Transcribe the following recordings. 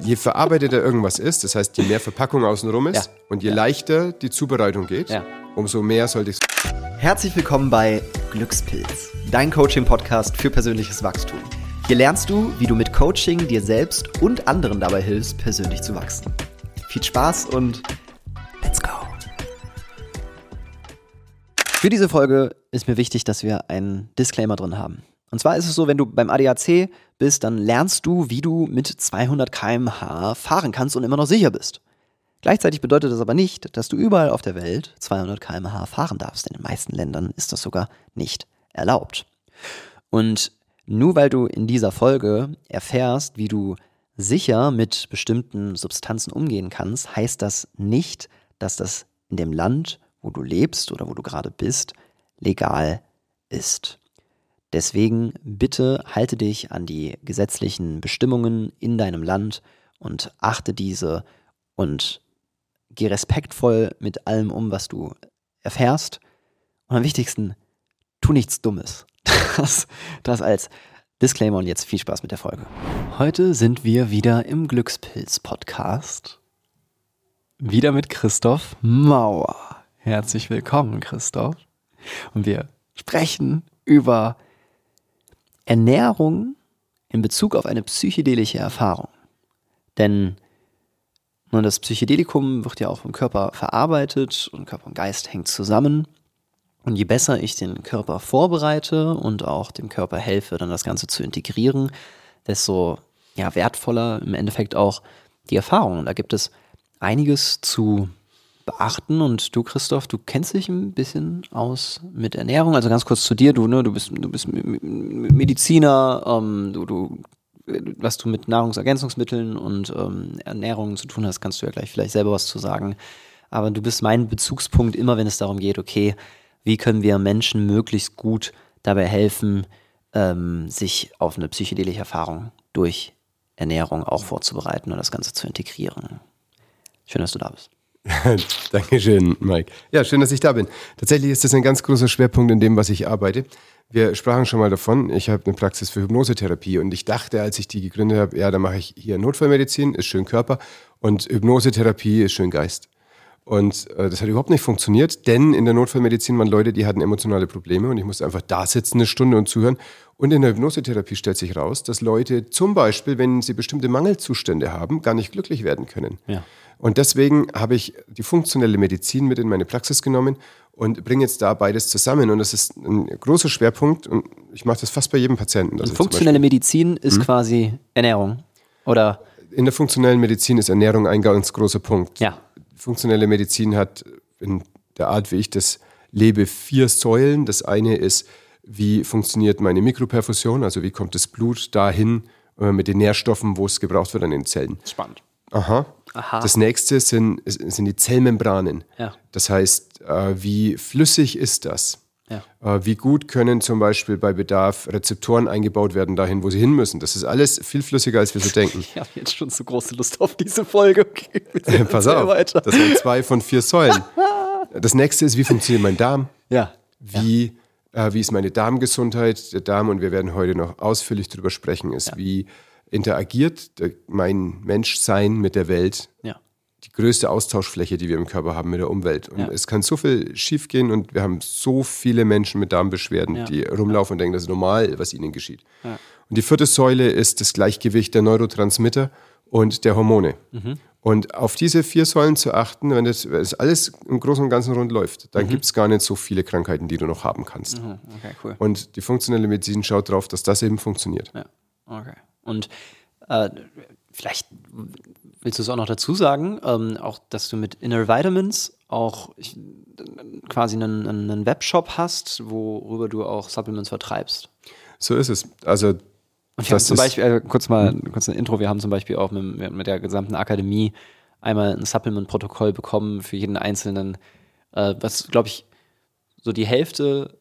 Je verarbeiteter irgendwas ist, das heißt, je mehr Verpackung außenrum ist Ja. und je Ja. leichter die Zubereitung geht, Ja. umso mehr sollte ich Herzlich willkommen bei Glückspilz, dein Coaching-Podcast für persönliches Wachstum. Hier lernst du, wie du mit Coaching dir selbst und anderen dabei hilfst, persönlich zu wachsen. Viel Spaß und let's go! Für diese Folge ist mir wichtig, dass wir einen Disclaimer drin haben. Und zwar ist es so, wenn du beim ADAC bist, dann lernst du, wie du mit 200 km/h fahren kannst und immer noch sicher bist. Gleichzeitig bedeutet das aber nicht, dass du überall auf der Welt 200 km/h fahren darfst, denn in den meisten Ländern ist das sogar nicht erlaubt. Und nur weil du in dieser Folge erfährst, wie du sicher mit bestimmten Substanzen umgehen kannst, heißt das nicht, dass das in dem Land, wo du lebst oder wo du gerade bist, legal ist. Deswegen bitte halte dich an die gesetzlichen Bestimmungen in deinem Land und achte diese und geh respektvoll mit allem um, was du erfährst. Und am wichtigsten, tu nichts Dummes. Das, das als Disclaimer und jetzt viel Spaß mit der Folge. Heute sind wir wieder im Glückspilz-Podcast. Wieder mit Christoph Mauer. Herzlich willkommen, Christoph. Und wir sprechen über Ernährung in Bezug auf eine psychedelische Erfahrung. Denn nun, das Psychedelikum wird ja auch vom Körper verarbeitet und Körper und Geist hängt zusammen. Und je besser ich den Körper vorbereite und auch dem Körper helfe, dann das Ganze zu integrieren, desto ja, wertvoller im Endeffekt auch die Erfahrung. Und da gibt es einiges zu beachten. Und du, Christoph, du kennst dich ein bisschen aus mit Ernährung. Also ganz kurz zu dir, du, ne, du bist, du bist Mediziner, ähm, du, du, was du mit Nahrungsergänzungsmitteln und ähm, Ernährung zu tun hast, kannst du ja gleich vielleicht selber was zu sagen. Aber du bist mein Bezugspunkt immer, wenn es darum geht, okay, wie können wir Menschen möglichst gut dabei helfen, ähm, sich auf eine psychedelische Erfahrung durch Ernährung auch vorzubereiten und das Ganze zu integrieren. Schön, dass du da bist. Dankeschön, Mike. Ja, schön, dass ich da bin. Tatsächlich ist das ein ganz großer Schwerpunkt in dem, was ich arbeite. Wir sprachen schon mal davon, ich habe eine Praxis für Hypnosetherapie und ich dachte, als ich die gegründet habe, ja, da mache ich hier Notfallmedizin, ist schön Körper und Hypnosetherapie ist schön Geist. Und äh, das hat überhaupt nicht funktioniert, denn in der Notfallmedizin waren Leute, die hatten emotionale Probleme und ich musste einfach da sitzen eine Stunde und zuhören. Und in der Hypnosetherapie stellt sich raus, dass Leute zum Beispiel, wenn sie bestimmte Mangelzustände haben, gar nicht glücklich werden können. Ja. Und deswegen habe ich die funktionelle Medizin mit in meine Praxis genommen und bringe jetzt da beides zusammen. Und das ist ein großer Schwerpunkt und ich mache das fast bei jedem Patienten. Und funktionelle Medizin ist quasi Ernährung. Oder in der funktionellen Medizin ist Ernährung ein ganz großer Punkt. ja. Funktionelle Medizin hat in der Art, wie ich das lebe, vier Säulen. Das eine ist, wie funktioniert meine Mikroperfusion, also wie kommt das Blut dahin äh, mit den Nährstoffen, wo es gebraucht wird an den Zellen. Spannend. Aha. Aha. Das nächste sind, sind die Zellmembranen. Ja. Das heißt, äh, wie flüssig ist das? Ja. Äh, wie gut können zum Beispiel bei Bedarf Rezeptoren eingebaut werden dahin, wo sie hin müssen? Das ist alles viel flüssiger, als wir so denken. Ich habe jetzt schon so große Lust auf diese Folge. Okay, Pass auf, Weiter. das sind zwei von vier Säulen. Das nächste ist, wie funktioniert mein Darm? ja. Wie, äh, wie ist meine Darmgesundheit? Der Darm, und wir werden heute noch ausführlich darüber sprechen, ist, wie interagiert mein Menschsein mit der Welt? Ja. Die größte Austauschfläche, die wir im Körper haben mit der Umwelt. Und Ja. es kann so viel schiefgehen und wir haben so viele Menschen mit Darmbeschwerden, Ja. die rumlaufen und denken, das ist normal, was ihnen geschieht. Und die vierte Säule ist das Gleichgewicht der Neurotransmitter und der Hormone. Mhm. Und auf diese vier Säulen zu achten, wenn das, wenn das alles im Großen und Ganzen rund läuft, Mhm. dann gibt es gar nicht so viele Krankheiten, die du noch haben kannst. Okay, cool. Und die funktionelle Medizin schaut darauf, dass das eben funktioniert. Ja. Okay. Und äh, vielleicht willst du es auch noch dazu sagen, ähm, auch, dass du mit Inner Vitamins auch ich, quasi einen, einen Webshop hast, worüber du auch Supplements vertreibst. So ist es. Also Und wir haben Das zum ist- Beispiel, äh, kurz mal, kurz ein Intro, wir haben zum Beispiel auch mit, mit der gesamten Akademie einmal ein Supplement-Protokoll bekommen für jeden Einzelnen, äh, was, glaube ich, so die Hälfte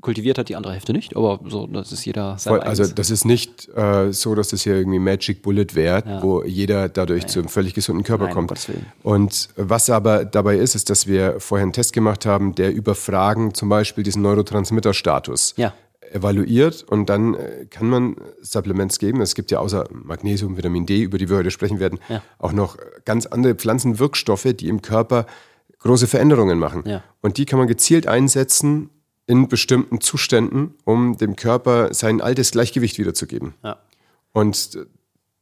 kultiviert hat, die andere Hälfte nicht, aber so, das ist jeder Voll, also das ist nicht äh, so, dass das hier irgendwie Magic Bullet wäre, Ja. wo jeder dadurch zu einem völlig gesunden Körper Nein, kommt. Und was aber dabei ist, ist, dass wir vorher einen Test gemacht haben, der über Fragen zum Beispiel diesen Neurotransmitterstatus Ja. evaluiert und dann äh, kann man Supplements geben. Es gibt ja außer Magnesium, Vitamin D, über die wir heute sprechen werden, Ja. auch noch ganz andere Pflanzenwirkstoffe, die im Körper große Veränderungen machen. Und die kann man gezielt einsetzen in bestimmten Zuständen, um dem Körper sein altes Gleichgewicht wiederzugeben. Ja. Und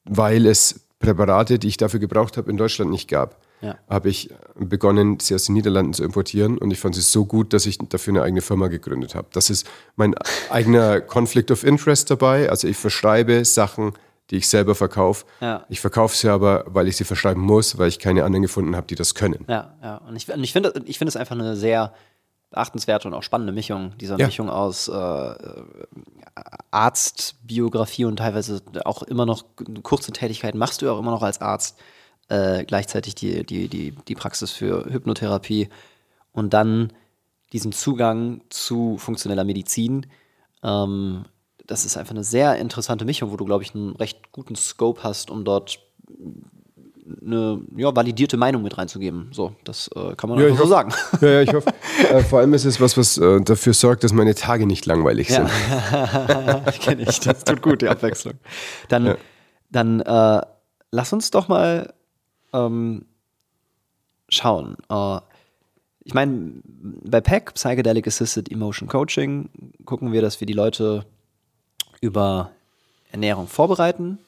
weil es Präparate, die ich dafür gebraucht habe, in Deutschland nicht gab, Ja. habe ich begonnen, sie aus den Niederlanden zu importieren. Und ich fand sie so gut, dass ich dafür eine eigene Firma gegründet habe. Das ist mein eigener Conflict of Interest dabei. Also ich verschreibe Sachen, die ich selber verkaufe. Ja. Ich verkaufe sie aber, weil ich sie verschreiben muss, weil ich keine anderen gefunden habe, die das können. Ja, ja. Und ich, und ich finde ich finde es einfach eine sehr beachtenswerte und auch spannende Mischung. Diese Ja. Mischung aus äh, Arztbiografie und teilweise auch immer noch kurze Tätigkeiten machst du auch immer noch als Arzt. Äh, gleichzeitig die, die, die, die Praxis für Hypnotherapie und dann diesen Zugang zu funktioneller Medizin. Ähm, das ist einfach eine sehr interessante Mischung, wo du, glaube ich, einen recht guten Scope hast, um dort eine ja, validierte Meinung mit reinzugeben. So, das äh, kann man Ja, einfach so sagen. Ja, ja, ich hoffe. äh, vor allem ist es was, was äh, dafür sorgt, dass meine Tage nicht langweilig sind. Kenne ich. Das tut gut, die Abwechslung. Dann, dann äh, lass uns doch mal ähm, schauen. Äh, ich meine, bei PEC, Psychedelic Assisted Emotion Coaching, gucken wir, dass wir die Leute über Ernährung vorbereiten,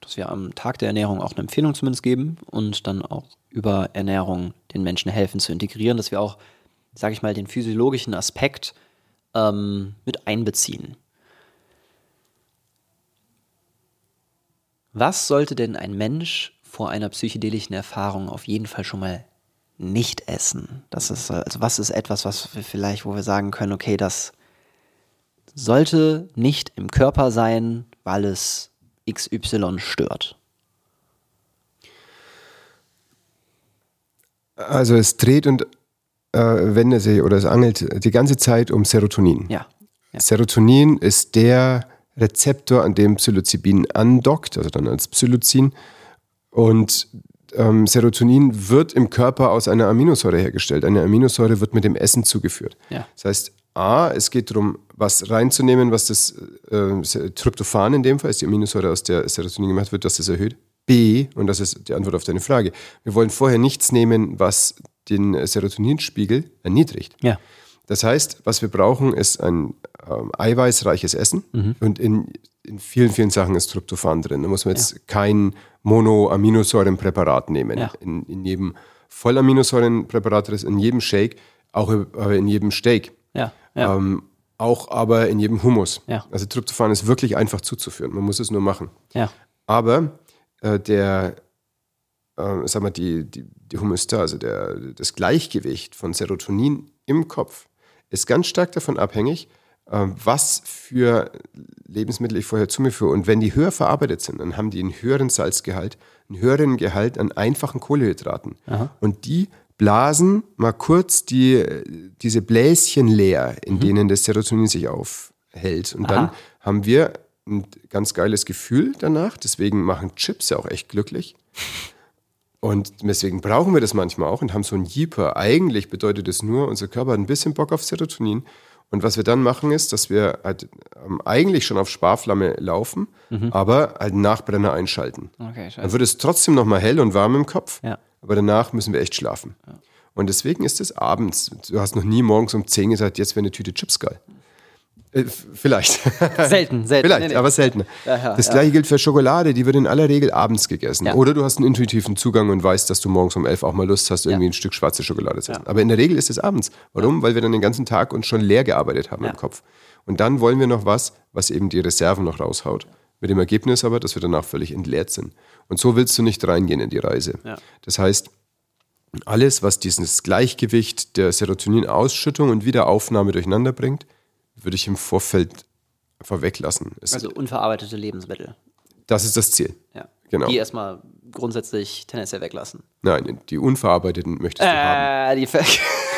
dass wir am Tag der Ernährung auch eine Empfehlung zumindest geben und dann auch über Ernährung den Menschen helfen zu integrieren, dass wir auch, sage ich mal, den physiologischen Aspekt ähm, mit einbeziehen. Was sollte denn ein Mensch vor einer psychedelischen Erfahrung auf jeden Fall schon mal nicht essen? Das ist, also was ist etwas, was wir vielleicht, wo wir sagen können, okay, das sollte nicht im Körper sein, weil es XY stört. Also es dreht und äh, wendet sich oder es angelt die ganze Zeit um Serotonin. Ja. ja. Serotonin ist der Rezeptor, an dem Psilocybin andockt, also dann als Psilocin. Und ähm, Serotonin wird im Körper aus einer Aminosäure hergestellt. Eine Aminosäure wird mit dem Essen zugeführt. Ja. Das heißt, A, es geht darum, was reinzunehmen, was das äh, Tryptophan in dem Fall ist, die Aminosäure, aus der Serotonin gemacht wird, dass das erhöht. B, und das ist die Antwort auf deine Frage, wir wollen vorher nichts nehmen, was den Serotoninspiegel erniedrigt. Ja. Das heißt, was wir brauchen, ist ein ähm, eiweißreiches Essen. Und in, in vielen, vielen Sachen ist Tryptophan drin. Da muss man jetzt kein Monoaminosäurenpräparat nehmen. Ja. In, in jedem Vollaminosäurenpräparat in jedem Shake, auch äh, in jedem Steak. Ja. Ja. Ähm, auch aber in jedem Hummus. Ja. Also Tryptophan ist wirklich einfach zuzuführen. Man muss es nur machen. ja. Aber äh, der, äh, sag mal, die, die, die Homöostase, also der, das Gleichgewicht von Serotonin im Kopf ist ganz stark davon abhängig, äh, was für Lebensmittel ich vorher zu mir führe. Und wenn die höher verarbeitet sind, dann haben die einen höheren Salzgehalt, einen höheren Gehalt an einfachen Kohlenhydraten. Und die blasen mal kurz die, diese Bläschen leer, in denen das Serotonin sich aufhält. Und dann Aha. haben wir ein ganz geiles Gefühl danach. Deswegen machen Chips ja auch echt glücklich. Und deswegen brauchen wir das manchmal auch und haben so ein Jeeper. Eigentlich bedeutet es nur, unser Körper hat ein bisschen Bock auf Serotonin. Und was wir dann machen, ist, dass wir halt ähm, eigentlich schon auf Sparflamme laufen, aber halt einen Nachbrenner einschalten. Okay, Dann wird es trotzdem nochmal hell und warm im Kopf, Ja. Aber danach müssen wir echt schlafen. Und deswegen ist es abends. Du hast noch nie morgens um 10 gesagt, jetzt wäre eine Tüte Chips geil. Äh, vielleicht. Selten, selten. Vielleicht, Nee, nee. aber seltener. Ja, das gleiche gilt für Schokolade, die wird in aller Regel abends gegessen. Oder du hast einen intuitiven Zugang und weißt, dass du morgens um 11 auch mal Lust hast, irgendwie ein Stück schwarze Schokolade zu essen. Aber in der Regel ist es abends. Warum? Weil wir dann den ganzen Tag uns schon leer gearbeitet haben im Kopf. Und dann wollen wir noch was, was eben die Reserven noch raushaut. Mit dem Ergebnis aber, dass wir danach völlig entleert sind. Und so willst du nicht reingehen in die Reise. Ja. Das heißt, alles, was dieses Gleichgewicht der Serotoninausschüttung und Wiederaufnahme durcheinander bringt, würde ich im Vorfeld einfach weglassen. Es, Also unverarbeitete Lebensmittel. das ist das Ziel. Ja. Genau. Die erstmal grundsätzlich tendenziell weglassen. Nein, die unverarbeiteten möchtest du haben. Äh, die Ver Gut,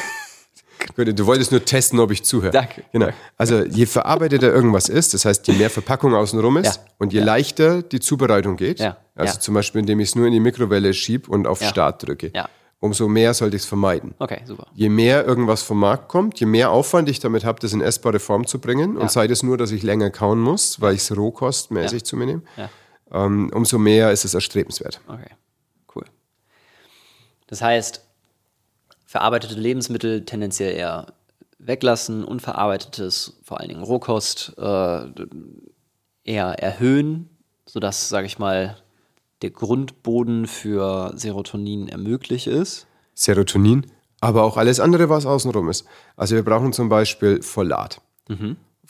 Du wolltest nur testen, ob ich zuhöre. Danke. Genau. Also je verarbeiteter irgendwas ist, das heißt, je mehr Verpackung außenrum ist Ja. und je leichter die Zubereitung geht, Ja. also Ja. zum Beispiel, indem ich es nur in die Mikrowelle schiebe und auf Ja. Start drücke. Ja. umso mehr sollte ich es vermeiden. Okay, super. Je mehr irgendwas vom Markt kommt, je mehr Aufwand ich damit habe, das in essbare Form zu bringen, Ja. und sei es nur, dass ich länger kauen muss, weil ich es rohkostmäßig Ja. zu mir nehme, Ja. ähm, umso mehr ist es erstrebenswert. Okay, cool. Das heißt, verarbeitete Lebensmittel tendenziell eher weglassen, unverarbeitetes, vor allen Dingen Rohkost, äh, eher erhöhen, sodass, sage ich mal, der Grundboden für Serotonin ermöglich ist. Serotonin, aber auch alles andere, was außenrum ist. Also wir brauchen zum Beispiel Folat.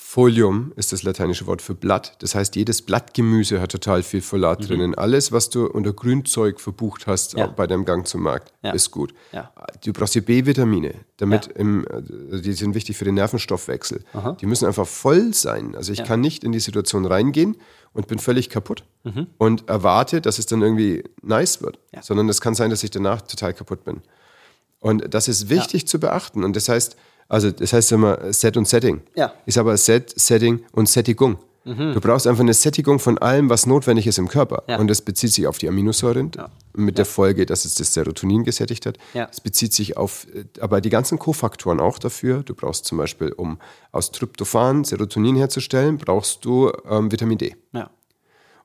Folium ist das lateinische Wort für Blatt. Das heißt, jedes Blattgemüse hat total viel Folat drinnen. Alles, was du unter Grünzeug verbucht hast Ja. bei deinem Gang zum Markt, Ja. ist gut. Ja. Du brauchst die B-Vitamine, damit im, äh, die sind wichtig für den Nervenstoffwechsel. Die müssen einfach voll sein. Also ich kann nicht in die Situation reingehen und bin völlig kaputt Mhm. und erwarte, dass es dann irgendwie nice wird. Sondern es kann sein, dass ich danach total kaputt bin. Und das ist wichtig zu beachten. Und das heißt, also das heißt immer Set und Setting. Ja. Ist aber Set, Setting und Sättigung. Du brauchst einfach eine Sättigung von allem, was notwendig ist im Körper. Ja. Und das bezieht sich auf die Aminosäuren, mit der Folge, dass es das Serotonin gesättigt hat. Ja. Es bezieht sich auf, äh, aber die ganzen Kofaktoren auch dafür. Du brauchst zum Beispiel, um aus Tryptophan Serotonin herzustellen, brauchst du ähm, Vitamin D. Ja.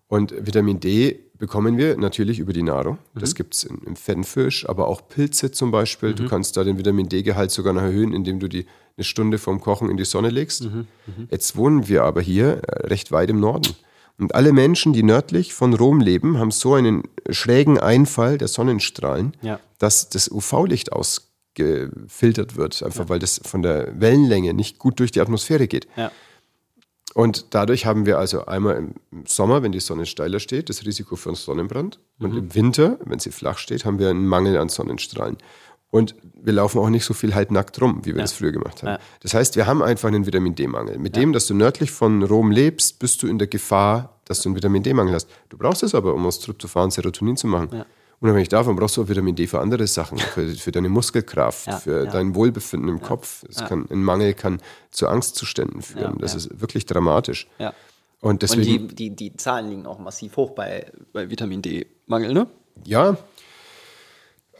Und Vitamin D bekommen wir natürlich über die Nahrung. Das gibt es im fetten Fisch, aber auch Pilze zum Beispiel. Du kannst da den Vitamin D-Gehalt sogar noch erhöhen, indem du die eine Stunde vorm Kochen in die Sonne legst. Jetzt wohnen wir aber hier äh, recht weit im Norden. Und alle Menschen, die nördlich von Rom leben, haben so einen schrägen Einfall der Sonnenstrahlen, Ja. dass das UV-Licht ausgefiltert wird, einfach weil das von der Wellenlänge nicht gut durch die Atmosphäre geht. Ja. Und dadurch haben wir also einmal im Sommer, wenn die Sonne steiler steht, das Risiko für einen Sonnenbrand. Und Mhm. im Winter, wenn sie flach steht, haben wir einen Mangel an Sonnenstrahlen. Und wir laufen auch nicht so viel halbnackt rum, wie wir das früher gemacht haben. Ja. Das heißt, wir haben einfach einen Vitamin D-Mangel. Mit dem, dass du nördlich von Rom lebst, bist du in der Gefahr, dass du einen Vitamin D-Mangel hast. Du brauchst es aber, um aus Tryptophan Serotonin zu machen. Unabhängig davon brauchst du auch Vitamin D für andere Sachen, für, für deine Muskelkraft, Ja, für ja. dein Wohlbefinden im Kopf. Es kann, ein Mangel kann zu Angstzuständen führen. Ja, das ja. ist wirklich dramatisch. Ja. Und Und deswegen, die, die, die Zahlen liegen auch massiv hoch bei, bei Vitamin D-Mangel, ne? ja,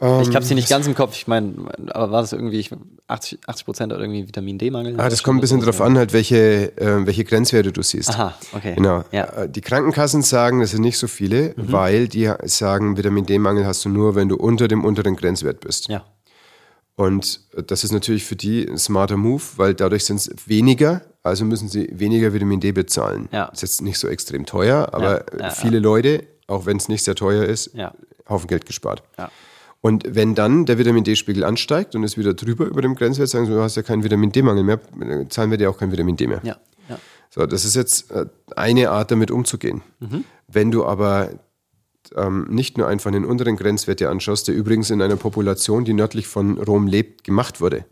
ich habe sie nicht ganz im Kopf, ich meine, aber war das irgendwie ich- 80 Prozent oder irgendwie Vitamin D-Mangel? ah, das kommt ein bisschen darauf an, halt, welche, äh, welche Grenzwerte du siehst. Aha, okay. Genau. Ja. Äh, Die Krankenkassen sagen, das sind nicht so viele, weil die sagen, Vitamin D-Mangel hast du nur, wenn du unter dem unteren Grenzwert bist. Ja. Und äh, das ist natürlich für die ein smarter Move, weil dadurch sind es weniger, also müssen sie weniger Vitamin D bezahlen. Ja. Ist jetzt nicht so extrem teuer, aber Ja, ja, viele Leute, auch wenn es nicht sehr teuer ist, Ja. Haufen Geld gespart. Ja. Und wenn dann der Vitamin D-Spiegel ansteigt und ist wieder drüber über dem Grenzwert, sagen sie, du hast ja keinen Vitamin D-Mangel mehr, zahlen wir dir auch kein Vitamin D mehr. Ja. ja. So, das ist jetzt äh, eine Art, damit umzugehen. Wenn du aber ähm, nicht nur einfach den unteren Grenzwert dir anschaust, der übrigens in einer Population, die nördlich von Rom lebt, gemacht wurde.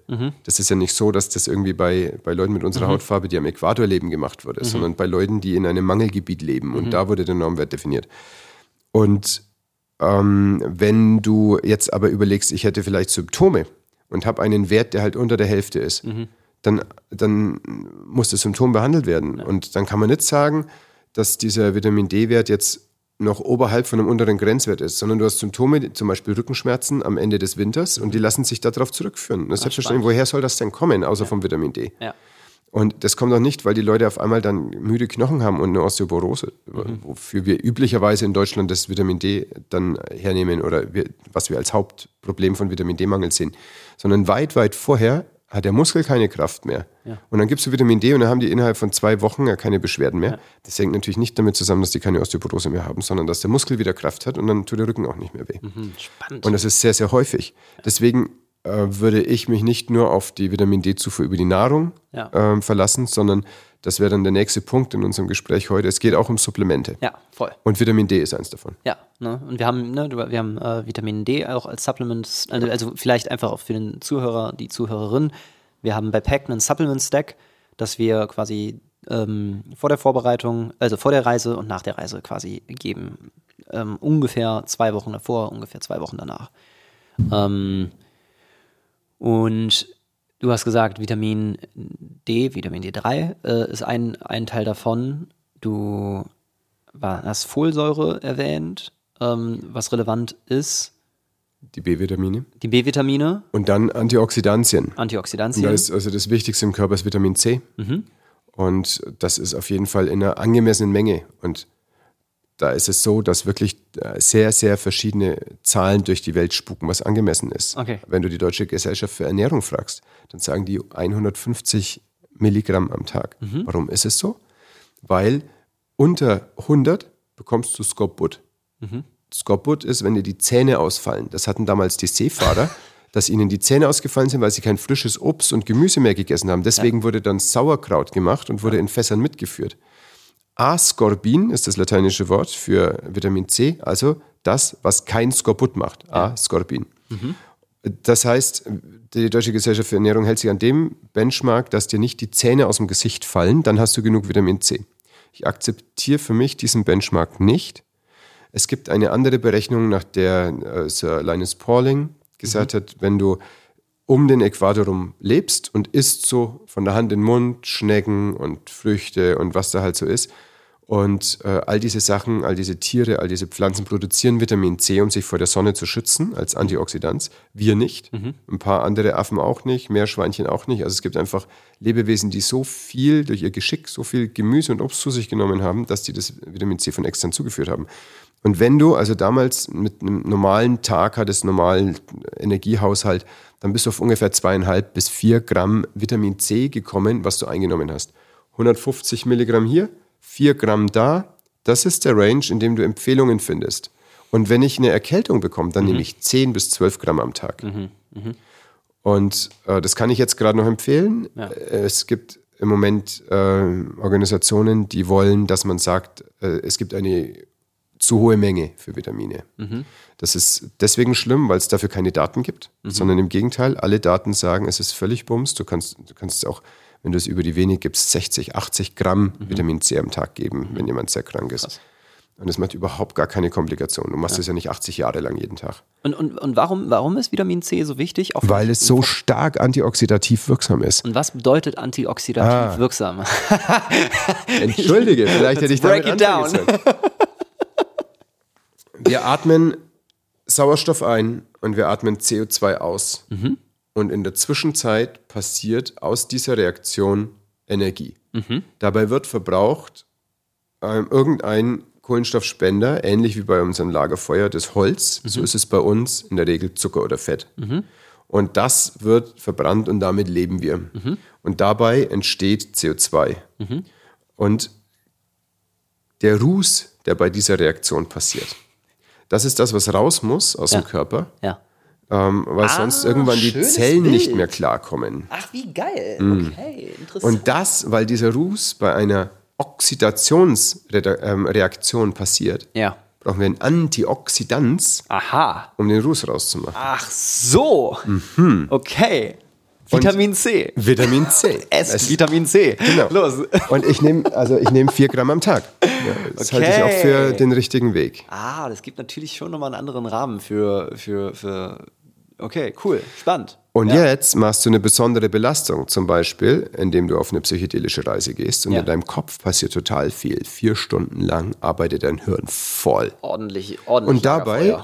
Das ist ja nicht so, dass das irgendwie bei, bei Leuten mit unserer Hautfarbe, die am Äquator leben, gemacht wurde, sondern bei Leuten, die in einem Mangelgebiet leben. Und da wurde der Normwert definiert. Und ähm, wenn du jetzt aber überlegst, ich hätte vielleicht Symptome und habe einen Wert, der halt unter der Hälfte ist, dann, dann muss das Symptom behandelt werden. Und dann kann man nicht sagen, dass dieser Vitamin D-Wert jetzt noch oberhalb von einem unteren Grenzwert ist, sondern du hast Symptome, zum Beispiel Rückenschmerzen am Ende des Winters und die lassen sich darauf zurückführen. Das ist selbstverständlich, woher soll das denn kommen, außer vom Vitamin D? Ja. Und das kommt auch nicht, weil die Leute auf einmal dann müde Knochen haben und eine Osteoporose, wofür wir üblicherweise in Deutschland das Vitamin D dann hernehmen oder wir, was wir als Hauptproblem von Vitamin D-Mangel sehen, sondern weit, weit vorher hat der Muskel keine Kraft mehr. Und dann gibst du Vitamin D und dann haben die innerhalb von zwei Wochen ja keine Beschwerden mehr. Das hängt natürlich nicht damit zusammen, dass die keine Osteoporose mehr haben, sondern dass der Muskel wieder Kraft hat und dann tut der Rücken auch nicht mehr weh. Hm, spannend. Und das ist sehr, sehr häufig. Deswegen würde ich mich nicht nur auf die Vitamin D-Zufuhr über die Nahrung Ja. ähm, verlassen, sondern das wäre dann der nächste Punkt in unserem Gespräch heute. Es geht auch um Supplemente. ja, voll. Und Vitamin D ist eins davon. Ja, ne? und wir haben, ne, wir haben äh, Vitamin D auch als Supplements, also, also vielleicht einfach auch für den Zuhörer, die Zuhörerin. Wir haben bei Pack einen Supplement-Stack, dass wir quasi ähm, vor der Vorbereitung, also vor der Reise und nach der Reise quasi geben. Ähm, ungefähr zwei Wochen davor, ungefähr zwei Wochen danach. Ähm, und du hast gesagt, Vitamin D, Vitamin D3 äh, ist ein, ein Teil davon. Du war, hast Folsäure erwähnt, ähm, was relevant ist. die B-Vitamine. Die B-Vitamine, Und dann Antioxidantien. Antioxidantien. da ist also das Wichtigste im Körper ist Vitamin C. Und das ist auf jeden Fall in einer angemessenen Menge. Und da ist es so, dass wirklich äh, sehr, sehr verschiedene Zahlen durch die Welt spuken, was angemessen ist. Okay. Wenn du die Deutsche Gesellschaft für Ernährung fragst, dann sagen die 150 Milligramm am Tag. Warum ist es so? Weil unter 100 bekommst du Skorbut. Skorbut ist, wenn dir die Zähne ausfallen. Das hatten damals die Seefahrer, dass ihnen die Zähne ausgefallen sind, weil sie kein frisches Obst und Gemüse mehr gegessen haben. Deswegen wurde dann Sauerkraut gemacht und wurde in Fässern mitgeführt. Ascorbin ist das lateinische Wort für Vitamin C, also das, was kein Skorbut macht. Ascorbin. Das heißt, die Deutsche Gesellschaft für Ernährung hält sich an dem Benchmark, dass dir nicht die Zähne aus dem Gesicht fallen, dann hast du genug Vitamin C. Ich akzeptiere für mich diesen Benchmark nicht. Es gibt eine andere Berechnung, nach der äh, Sir Linus Pauling gesagt hat, wenn du um den Äquator rum lebst und isst so von der Hand in den Mund Schnecken und Früchte und was da halt so ist. Und äh, all diese Sachen, all diese Tiere, all diese Pflanzen produzieren Vitamin C, um sich vor der Sonne zu schützen als Antioxidant. Wir nicht. Ein paar andere Affen auch nicht, Meerschweinchen auch nicht. Also es gibt einfach Lebewesen, die so viel durch ihr Geschick, so viel Gemüse und Obst zu sich genommen haben, dass die das Vitamin C von extern zugeführt haben. Und wenn du also damals mit einem normalen Tag hattest, normalen Energiehaushalt, dann bist du auf ungefähr zweieinhalb bis vier Gramm Vitamin C gekommen, was du eingenommen hast. 150 Milligramm hier, 4 Gramm da. Das ist der Range, in dem du Empfehlungen findest. Und wenn ich eine Erkältung bekomme, dann nehme ich 10 bis 12 Gramm am Tag. Und äh, das kann ich jetzt gerade noch empfehlen. Ja. Äh, Es gibt im Moment äh, Organisationen, die wollen, dass man sagt, äh, es gibt eine zu hohe Menge für Vitamine. Das ist deswegen schlimm, weil es dafür keine Daten gibt, sondern im Gegenteil, alle Daten sagen, es ist völlig Bums. Du kannst, du kannst auch, wenn du es über die Vene gibst, 60, 80 Gramm Vitamin C am Tag geben, wenn jemand sehr krank ist. Und es macht überhaupt gar keine Komplikation. Du machst es ja nicht 80 Jahre lang jeden Tag. Und, und, und warum, warum ist Vitamin C so wichtig? Weil es so stark antioxidativ wirksam ist. und was bedeutet antioxidativ Ah. wirksam? Entschuldige, vielleicht hätte ich break damit it sollen. Wir atmen Sauerstoff ein und wir atmen CO2 aus. Und in der Zwischenzeit passiert aus dieser Reaktion Energie. Dabei wird verbraucht ähm, irgendein Kohlenstoffspender, ähnlich wie bei unserem Lagerfeuer, das Holz. So ist es bei uns in der Regel Zucker oder Fett. Und das wird verbrannt und damit leben wir. Und dabei entsteht CO2. Und der Ruß, der bei dieser Reaktion passiert, das ist das, was raus muss aus Ja. dem Körper, ja. ähm, weil sonst irgendwann die Zellen nicht Bild. mehr klarkommen. Ach, wie geil. Okay, interessant. Und das, weil dieser Ruß bei einer Oxidationsreaktion passiert, ja. brauchen wir ein Antioxidans, Aha. um den Ruß rauszumachen. Ach so. Mhm. Okay. Vitamin C. Vitamin C. Esst Es- Vitamin C. Genau. Los. Und ich nehme also ich nehme vier Gramm am Tag. Ja, das halte ich auch für Okay. den richtigen Weg. Ah, das gibt natürlich schon nochmal einen anderen Rahmen für, für, für. Okay, cool. Spannend. Und Ja. jetzt machst du eine besondere Belastung, zum Beispiel, indem du auf eine psychedelische Reise gehst und Ja. in deinem Kopf passiert total viel. Vier Stunden lang arbeitet dein Hirn voll. Ordentlich, ordentlich. Und dabei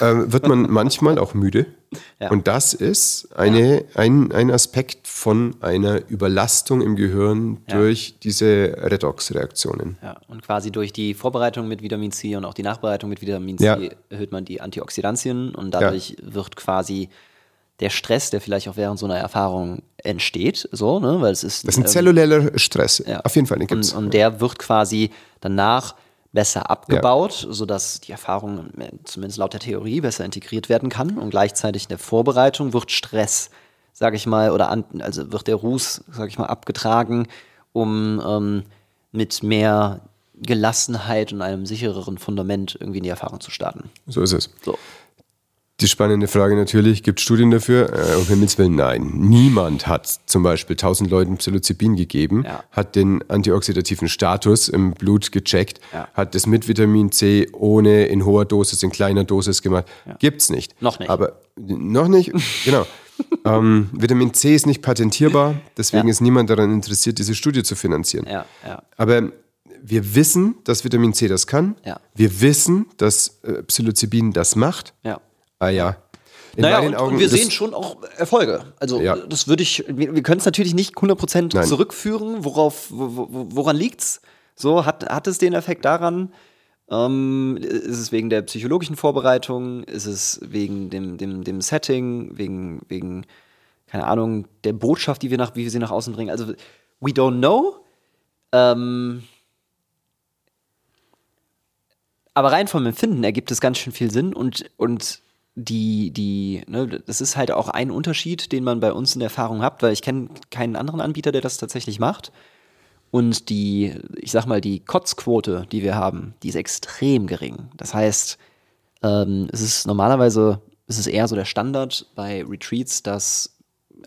ähm, wird man manchmal auch müde. Ja. Und das ist eine, ein, ein Aspekt von einer Überlastung im Gehirn durch diese Redox-Reaktionen. Ja, und quasi durch die Vorbereitung mit Vitamin C und auch die Nachbereitung mit Vitamin C erhöht man die Antioxidantien und dadurch wird quasi der Stress, der vielleicht auch während so einer Erfahrung entsteht, so, ne, weil es ist. Das ist ein ähm, zellulärer Stress. ja. Auf jeden Fall, den gibt's. Und, und der wird quasi danach besser abgebaut, sodass die Erfahrung äh, zumindest laut der Theorie besser integriert werden kann. Und gleichzeitig in der Vorbereitung wird Stress, sage ich mal, oder an, also wird der Ruß, sage ich mal, abgetragen, um ähm, mit mehr Gelassenheit und einem sichereren Fundament irgendwie in die Erfahrung zu starten. so ist es. So. Die spannende Frage natürlich, gibt es Studien dafür? Äh, um Himmels Willen, nein. Niemand hat zum Beispiel 1000 Leuten Psilocybin gegeben, Ja. hat den antioxidativen Status im Blut gecheckt, Ja. hat das mit Vitamin C ohne in hoher Dosis, in kleiner Dosis gemacht. Gibt's nicht. Noch nicht. Aber noch nicht, genau. ähm, Vitamin C ist nicht patentierbar, deswegen Ja. ist niemand daran interessiert, diese Studie zu finanzieren. Ja, ja. Aber wir wissen, dass Vitamin C das kann. Ja. Wir wissen, dass äh, Psilocybin das macht. Ah ja. In naja, und, Augen und wir sehen schon auch Erfolge. Also Ja. das würde ich, wir, wir können es natürlich nicht 100% Nein. zurückführen. Worauf, wo, wo, woran liegt's? So, hat, hat es den Effekt daran? Ähm, ist es wegen der psychologischen Vorbereitung? Ist es wegen dem, dem, dem Setting? Wegen, wegen, keine Ahnung, der Botschaft, die wir nach, wie wir sie nach außen bringen? Also, we don't know. Ähm, aber rein vom Empfinden ergibt es ganz schön viel Sinn und, und die, die, ne, das ist halt auch ein Unterschied, den man bei uns in Erfahrung hat, weil ich kenne keinen anderen Anbieter, der das tatsächlich macht. Und die, ich sag mal, die Kotzquote, die wir haben, die ist extrem gering. Das heißt, ähm, es ist normalerweise, es ist eher so der Standard bei Retreats, dass,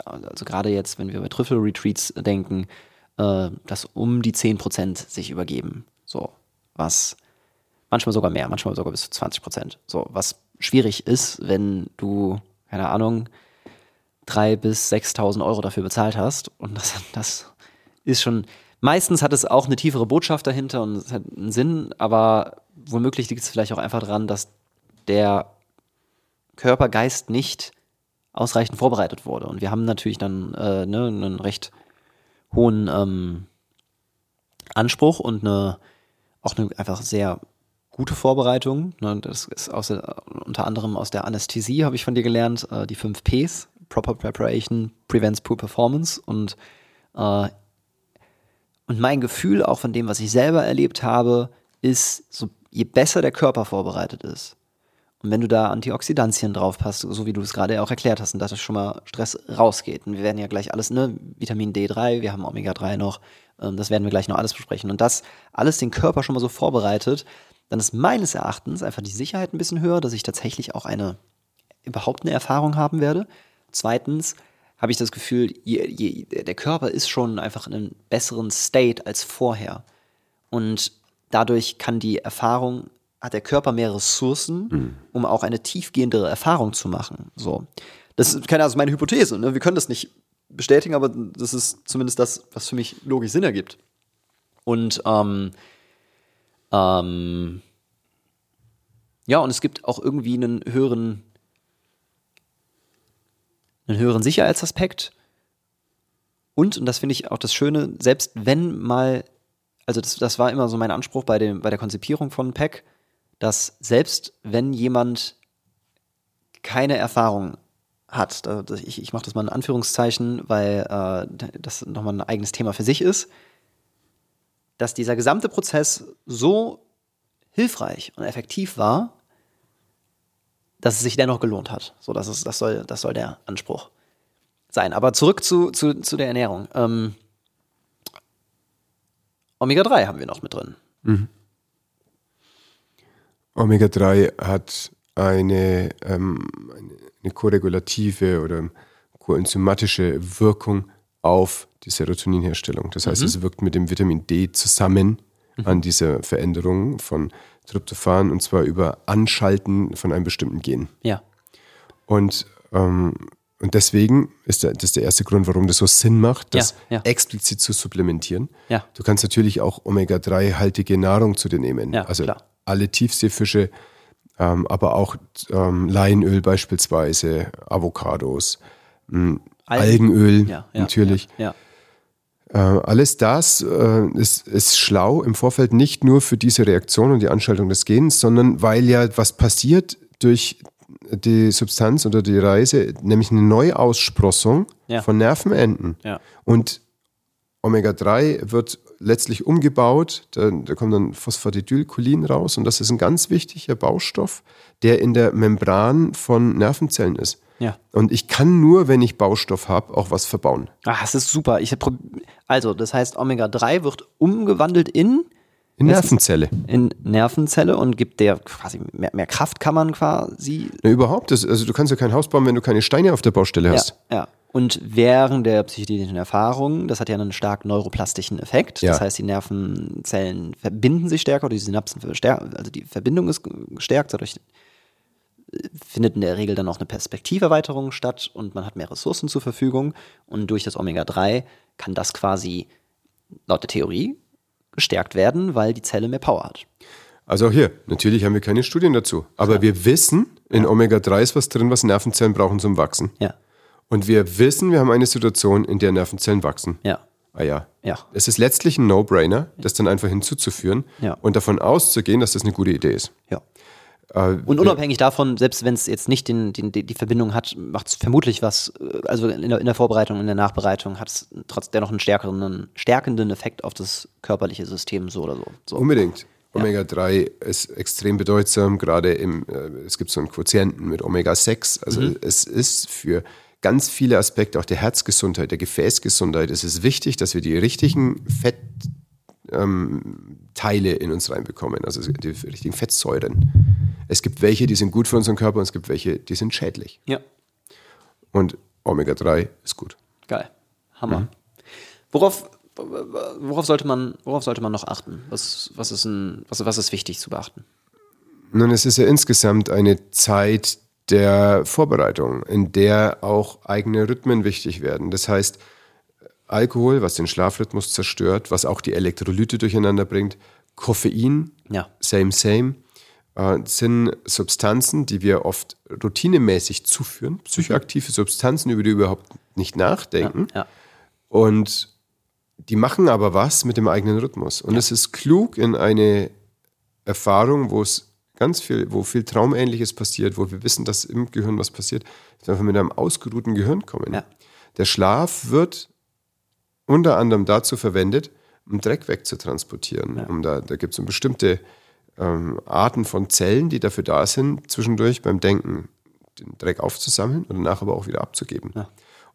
also gerade jetzt, wenn wir bei Trüffel-Retreats denken, äh, dass um die 10% sich übergeben. So, was manchmal sogar mehr, manchmal sogar bis zu 20 Prozent. So, was schwierig ist, wenn du, keine Ahnung, 3.000 bis 6.000 Euro dafür bezahlt hast. Und das, das ist schon, meistens hat es auch eine tiefere Botschaft dahinter und es hat einen Sinn, aber womöglich liegt es vielleicht auch einfach daran, dass der Körpergeist nicht ausreichend vorbereitet wurde. Und wir haben natürlich dann äh, ne, einen recht hohen ähm, Anspruch und eine auch eine einfach sehr gute Vorbereitung. Ne, das ist aus unter anderem aus der Anästhesie, habe ich von dir gelernt, äh, die fünf Ps. Proper Preparation prevents poor performance. Und, äh, und mein Gefühl auch von dem, was ich selber erlebt habe, ist, so, je besser der Körper vorbereitet ist, und wenn du da Antioxidantien draufpasst, so wie du es gerade auch erklärt hast, und dass das schon mal Stress rausgeht. Und wir werden ja gleich alles, ne, Vitamin D3, wir haben Omega-3 noch, ähm, das werden wir gleich noch alles besprechen. Und das alles den Körper schon mal so vorbereitet, dann ist meines Erachtens einfach die Sicherheit ein bisschen höher, dass ich tatsächlich auch eine, überhaupt eine Erfahrung haben werde. Zweitens habe ich das Gefühl, je, je, der Körper ist schon einfach in einem besseren State als vorher. Und dadurch kann die Erfahrung, hat der Körper mehr Ressourcen, um auch eine tiefgehendere Erfahrung zu machen. So. Das ist keine ist meine Hypothese. Ne? Wir können das nicht bestätigen, aber das ist zumindest das, was für mich logisch Sinn ergibt. Und ähm, ähm, ja, und es gibt auch irgendwie einen höheren, einen höheren Sicherheitsaspekt. Und, und das finde ich auch das Schöne, selbst wenn mal, also das, das war immer so mein Anspruch bei, dem, bei der Konzipierung von PEC, dass selbst wenn jemand keine Erfahrung hat, ich, ich mache das mal in Anführungszeichen, weil äh, das nochmal ein eigenes Thema für sich ist, dass dieser gesamte Prozess so hilfreich und effektiv war, dass es sich dennoch gelohnt hat. So, das, ist, das, soll, das soll der Anspruch sein. Aber zurück zu, zu, zu der Ernährung. Ähm, Omega-3 haben wir noch mit drin. Omega-3 hat eine, ähm, eine koregulative oder koenzymatische Wirkung auf die Serotoninherstellung. Das heißt, es wirkt mit dem Vitamin D zusammen an dieser Veränderung von Tryptophan und zwar über Anschalten von einem bestimmten Gen. Ja. Und, ähm, und deswegen ist das der erste Grund, warum das so Sinn macht, das Ja, ja. explizit zu supplementieren. Ja. Du kannst natürlich auch Omega-3-haltige Nahrung zu dir nehmen. Ja, also klar. alle Tiefseefische, ähm, aber auch ähm, Leinöl beispielsweise, Avocados, Algen. Algenöl ja, natürlich. Ja, alles das äh, ist, ist schlau im Vorfeld nicht nur für diese Reaktion und die Anschaltung des Gens, sondern weil ja was passiert durch die Substanz oder die Reise, nämlich eine Neuaussprossung Ja. von Nervenenden. ja. Und Omega-3 wird letztlich umgebaut, da, da kommt dann Phosphatidylcholin raus und das ist ein ganz wichtiger Baustoff, der in der Membran von Nervenzellen ist. Ja. Und ich kann nur, wenn ich Baustoff habe, auch was verbauen. Ah, das ist super. Ich also, das heißt, Omega-3 wird umgewandelt in, In Nervenzelle. in Nervenzelle und gibt der quasi mehr, mehr Kraft, kann man quasi. Ja, überhaupt, das, also du kannst ja kein Haus bauen, wenn du keine Steine auf der Baustelle Ja, hast. ja. Und während der psychedelischen Erfahrung, das hat ja einen stark neuroplastischen Effekt. Ja. Das heißt, die Nervenzellen verbinden sich stärker, oder die Synapsen verstärken, also die Verbindung ist gestärkt, dadurch findet in der Regel dann auch eine Perspektiverweiterung statt und man hat mehr Ressourcen zur Verfügung. Und durch das Omega-3 kann das quasi laut der Theorie gestärkt werden, weil die Zelle mehr Power hat. Also auch hier, natürlich haben wir keine Studien dazu. Aber wir wissen, In Omega-3 ist was drin, was Nervenzellen brauchen zum Wachsen. Ja. Und wir wissen, wir haben eine Situation, in der Nervenzellen wachsen. Ja. Ah ja. Ja. Es ist letztlich ein No-Brainer, das dann einfach hinzuzuführen Ja. und davon auszugehen, dass das eine gute Idee ist. Ja. Äh, Und unabhängig davon, selbst wenn es jetzt nicht den, den, die Verbindung hat, macht es vermutlich was, äh, also in der, in der Vorbereitung, in der Nachbereitung hat es trotzdem dennoch einen stärkeren, stärkenden Effekt auf das körperliche System, so oder so. so. Unbedingt. Omega-3 ist extrem bedeutsam, gerade im, äh, es gibt so einen Quotienten mit Omega-6. Also Mhm. es ist für ganz viele Aspekte, auch der Herzgesundheit, der Gefäßgesundheit, es ist wichtig, dass wir die richtigen Fettteile in uns reinbekommen, also die richtigen Fettsäuren. Es gibt welche, die sind gut für unseren Körper und es gibt welche, die sind schädlich. Ja, Und Omega-3 ist gut. geil. Hammer. Worauf, worauf, sollte man, worauf sollte man noch achten? Was, was, ist ein, was, was ist wichtig zu beachten? Nun, es ist ja insgesamt eine Zeit der Vorbereitung, in der auch eigene Rhythmen wichtig werden. Das heißt, Alkohol, was den Schlafrhythmus zerstört, was auch die Elektrolyte durcheinander bringt, Koffein, Ja. same, same, äh, sind Substanzen, die wir oft routinemäßig zuführen, psychoaktive Substanzen, über die wir überhaupt nicht nachdenken. Ja. Und die machen aber was mit dem eigenen Rhythmus. Und es ist klug in eine Erfahrung, wo es ganz viel, wo viel Traumähnliches passiert, wo wir wissen, dass im Gehirn was passiert, dass wir einfach mit einem ausgeruhten Gehirn kommen. Ja. Der Schlaf wird unter anderem dazu verwendet, um Dreck wegzutransportieren. Um da da gibt es bestimmte ähm, Arten von Zellen, die dafür da sind, zwischendurch beim Denken den Dreck aufzusammeln und danach aber auch wieder abzugeben. Ja.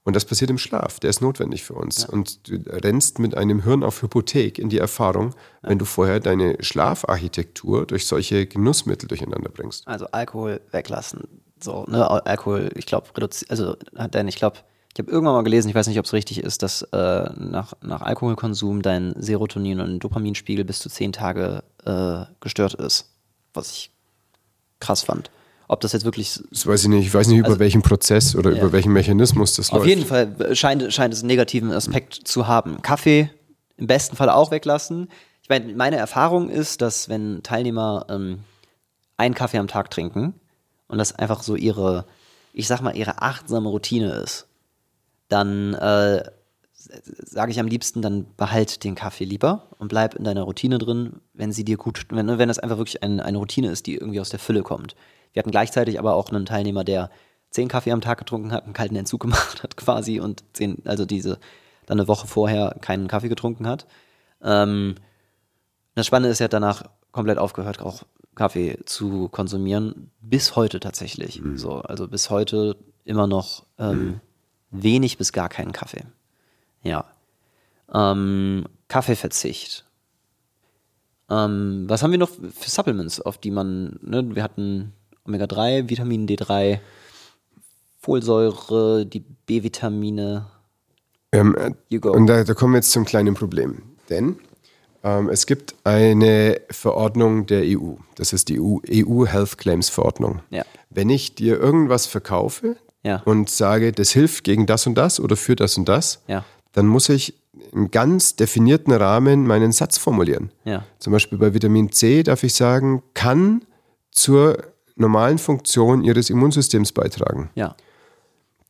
Und das passiert im Schlaf, der ist notwendig für uns. Und du rennst mit einem Hirn auf Hypothek in die Erfahrung, wenn du vorher deine Schlafarchitektur durch solche Genussmittel durcheinander bringst. Also Alkohol weglassen. So, ne, Al- Alkohol, ich glaube, reduziert, also hat denn, ich glaube, ich habe irgendwann mal gelesen, ich weiß nicht, ob es richtig ist, dass äh, nach, nach Alkoholkonsum dein Serotonin- und Dopaminspiegel bis zu zehn Tage äh, gestört ist. Was ich krass fand. Ob das jetzt wirklich Das weiß ich nicht. Ich weiß nicht, über Also- welchen Prozess oder über welchen Mechanismus das Auf läuft. jeden Fall scheint, scheint es einen negativen Aspekt zu haben. Kaffee im besten Fall auch weglassen. Ich meine, meine Erfahrung ist, dass wenn Teilnehmer ähm, einen Kaffee am Tag trinken und das einfach so ihre, ich sag mal, ihre achtsame Routine ist, dann äh, sage ich am liebsten, dann behalt den Kaffee lieber und bleib in deiner Routine drin, wenn sie dir gut, wenn, wenn das einfach wirklich ein, eine Routine ist, die irgendwie aus der Fülle kommt. Wir hatten gleichzeitig aber auch einen Teilnehmer, der zehn Kaffee am Tag getrunken hat, einen kalten Entzug gemacht hat quasi und zehn, also diese dann eine Woche vorher keinen Kaffee getrunken hat. Ähm, das Spannende ist, er hat danach komplett aufgehört, auch Kaffee zu konsumieren, bis heute tatsächlich. So, also bis heute immer noch ähm, wenig bis gar keinen Kaffee. Ja. Ähm, Kaffeeverzicht. Ähm, was haben wir noch für Supplements, auf die man, ne, wir hatten Omega-3, Vitamin D3, Folsäure, die B-Vitamine. Ähm, äh. Und da, da kommen wir jetzt zum kleinen Problem. Denn ähm, es gibt eine Verordnung der EU. Das ist die EU, EU Health Claims Verordnung. Ja. Wenn ich dir irgendwas verkaufe Ja. und sage, das hilft gegen das und das oder für das und das, Ja. dann muss ich im ganz definierten Rahmen meinen Satz formulieren. Ja. Zum Beispiel bei Vitamin C darf ich sagen, kann zur normalen Funktion ihres Immunsystems beitragen. Ja.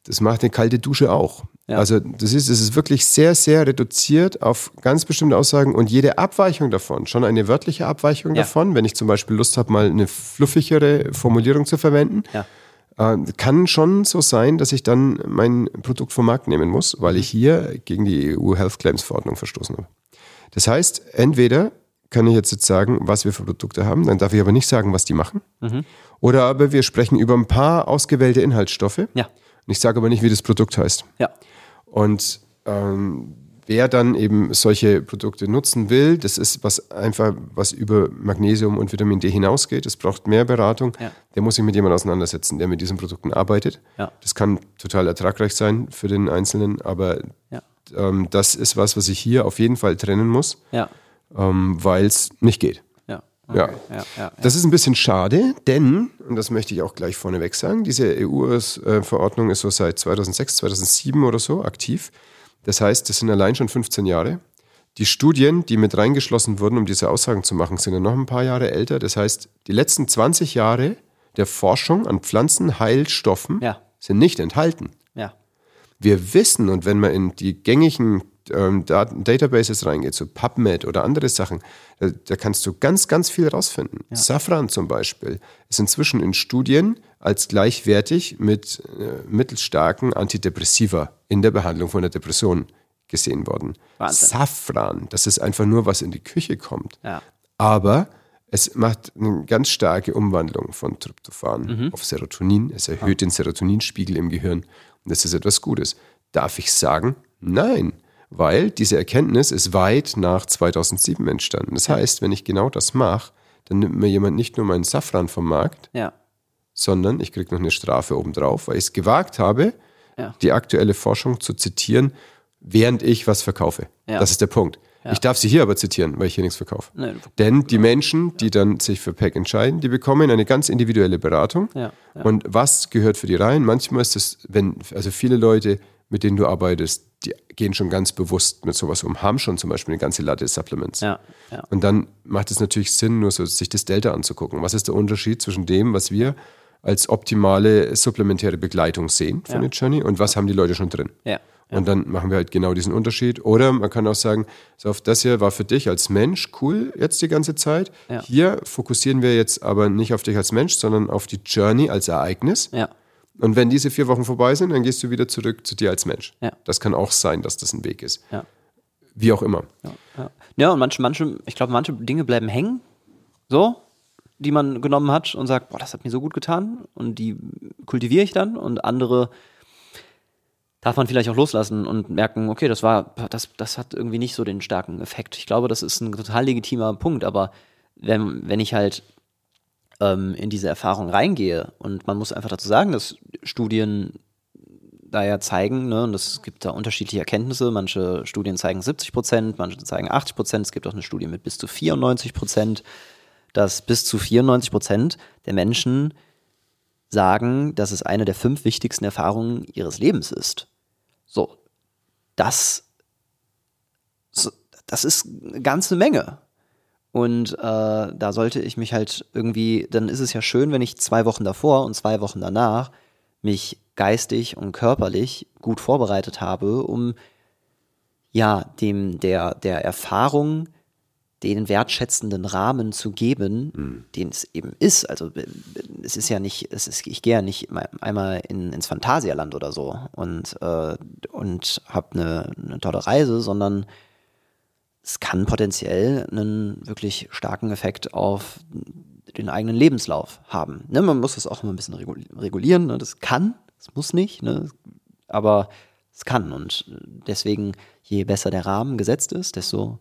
Das macht eine kalte Dusche auch. Ja. Also das ist, das ist wirklich sehr, sehr reduziert auf ganz bestimmte Aussagen und jede Abweichung davon, schon eine wörtliche Abweichung davon, wenn ich zum Beispiel Lust habe, mal eine fluffigere Formulierung zu verwenden. Äh, kann schon so sein, dass ich dann mein Produkt vom Markt nehmen muss, weil ich hier gegen die EU Health Claims Verordnung verstoßen habe. Das heißt, entweder kann ich jetzt, jetzt sagen, was wir für Produkte haben, dann darf ich aber nicht sagen, was die machen. Oder aber wir sprechen über ein paar ausgewählte Inhaltsstoffe. Ja. Und ich sage aber nicht, wie das Produkt heißt. Ja. Und ähm, wer dann eben solche Produkte nutzen will, das ist was einfach, was über Magnesium und Vitamin D hinausgeht. Es braucht mehr Beratung. Ja. Der muss sich mit jemandem auseinandersetzen, der mit diesen Produkten arbeitet. Ja. Das kann total ertragreich sein für den Einzelnen, aber Ja. ähm, das ist was, was ich hier auf jeden Fall trennen muss, ähm, weil es nicht geht. Ja. Ja. Ja. Ja. Das ist ein bisschen schade, denn, und das möchte ich auch gleich vorneweg sagen, diese EU-Verordnung ist so seit 2006, 2007 oder so aktiv. Das heißt, das sind allein schon 15 Jahre. Die Studien, die mit reingeschlossen wurden, um diese Aussagen zu machen, sind ja noch ein paar Jahre älter. Das heißt, die letzten 20 Jahre der Forschung an Pflanzenheilstoffen Ja. sind nicht enthalten. Ja. Wir wissen, und wenn man in die gängigen ähm, Daten, Databases reingeht, so PubMed oder andere Sachen, da, da kannst du ganz, ganz viel rausfinden. Safran zum Beispiel ist inzwischen in Studien als gleichwertig mit äh, mittelstarken Antidepressiva in der Behandlung von der Depression gesehen worden. Wahnsinn. Safran, das ist einfach nur, was in die Küche kommt. Ja. Aber es macht eine ganz starke Umwandlung von Tryptophan Mhm. auf Serotonin. Es erhöht den Serotoninspiegel im Gehirn. Und das ist etwas Gutes. Darf ich sagen? Nein. Weil diese Erkenntnis ist weit nach 2007 entstanden. Das heißt, wenn ich genau das mache, dann nimmt mir jemand nicht nur meinen Safran vom Markt, Ja. Sondern ich kriege noch eine Strafe obendrauf, weil ich es gewagt habe, Ja. die aktuelle Forschung zu zitieren, während ich was verkaufe. Ja. Das ist der Punkt. Ich darf sie hier aber zitieren, weil ich hier nichts verkaufe. Nee. Denn die Menschen, die dann sich für Pack entscheiden, die bekommen eine ganz individuelle Beratung. Ja, ja. Und was gehört für die rein? Manchmal ist es, wenn, also viele Leute, mit denen du arbeitest, die gehen schon ganz bewusst mit sowas um, haben schon zum Beispiel eine ganze Latte Supplements. Ja, ja. Und dann macht es natürlich Sinn, nur so sich das Delta anzugucken. Was ist der Unterschied zwischen dem, was wir als optimale supplementäre Begleitung sehen von Ja. der Journey und was haben die Leute schon drin? Ja. Und dann machen wir halt genau diesen Unterschied. Oder man kann auch sagen, so auf das hier war für dich als Mensch cool jetzt die ganze Zeit. Ja. Hier fokussieren wir jetzt aber nicht auf dich als Mensch, sondern auf die Journey als Ereignis. Ja. Und wenn diese vier Wochen vorbei sind, dann gehst du wieder zurück zu dir als Mensch. Das kann auch sein, dass das ein Weg ist. Wie auch immer. Ja und manche, manche, ich glaube, manche Dinge bleiben hängen, so, die man genommen hat und sagt, boah, das hat mir so gut getan und die kultiviere ich dann und andere darf man vielleicht auch loslassen und merken, okay, das war, das, das hat irgendwie nicht so den starken Effekt. Ich glaube, das ist ein total legitimer Punkt, aber wenn, wenn ich halt ähm, in diese Erfahrung reingehe und man muss einfach dazu sagen, dass Studien da ja zeigen, ne, und es gibt da unterschiedliche Erkenntnisse. Manche Studien zeigen 70 Prozent, manche zeigen 80 Prozent. Es gibt auch eine Studie mit bis zu 94 Prozent, dass bis zu 94 Prozent der Menschen sagen, dass es eine der fünf wichtigsten Erfahrungen ihres Lebens ist. So, das, das ist eine ganze Menge. Und äh, da sollte ich mich halt irgendwie, dann ist es ja schön, wenn ich zwei Wochen davor und zwei Wochen danach mich geistig und körperlich gut vorbereitet habe, um ja dem der der Erfahrung den wertschätzenden Rahmen zu geben, den es eben ist. Also äh, es ist ja nicht, es ist, ich gehe ja nicht einmal in, ins Phantasialand oder so und äh, und habe eine, eine tolle Reise, sondern es kann potenziell einen wirklich starken Effekt auf den eigenen Lebenslauf haben. Ne, man muss das auch immer ein bisschen regul- regulieren. Ne? Das kann, es muss nicht, ne? aber es kann. Und deswegen, je besser der Rahmen gesetzt ist, desto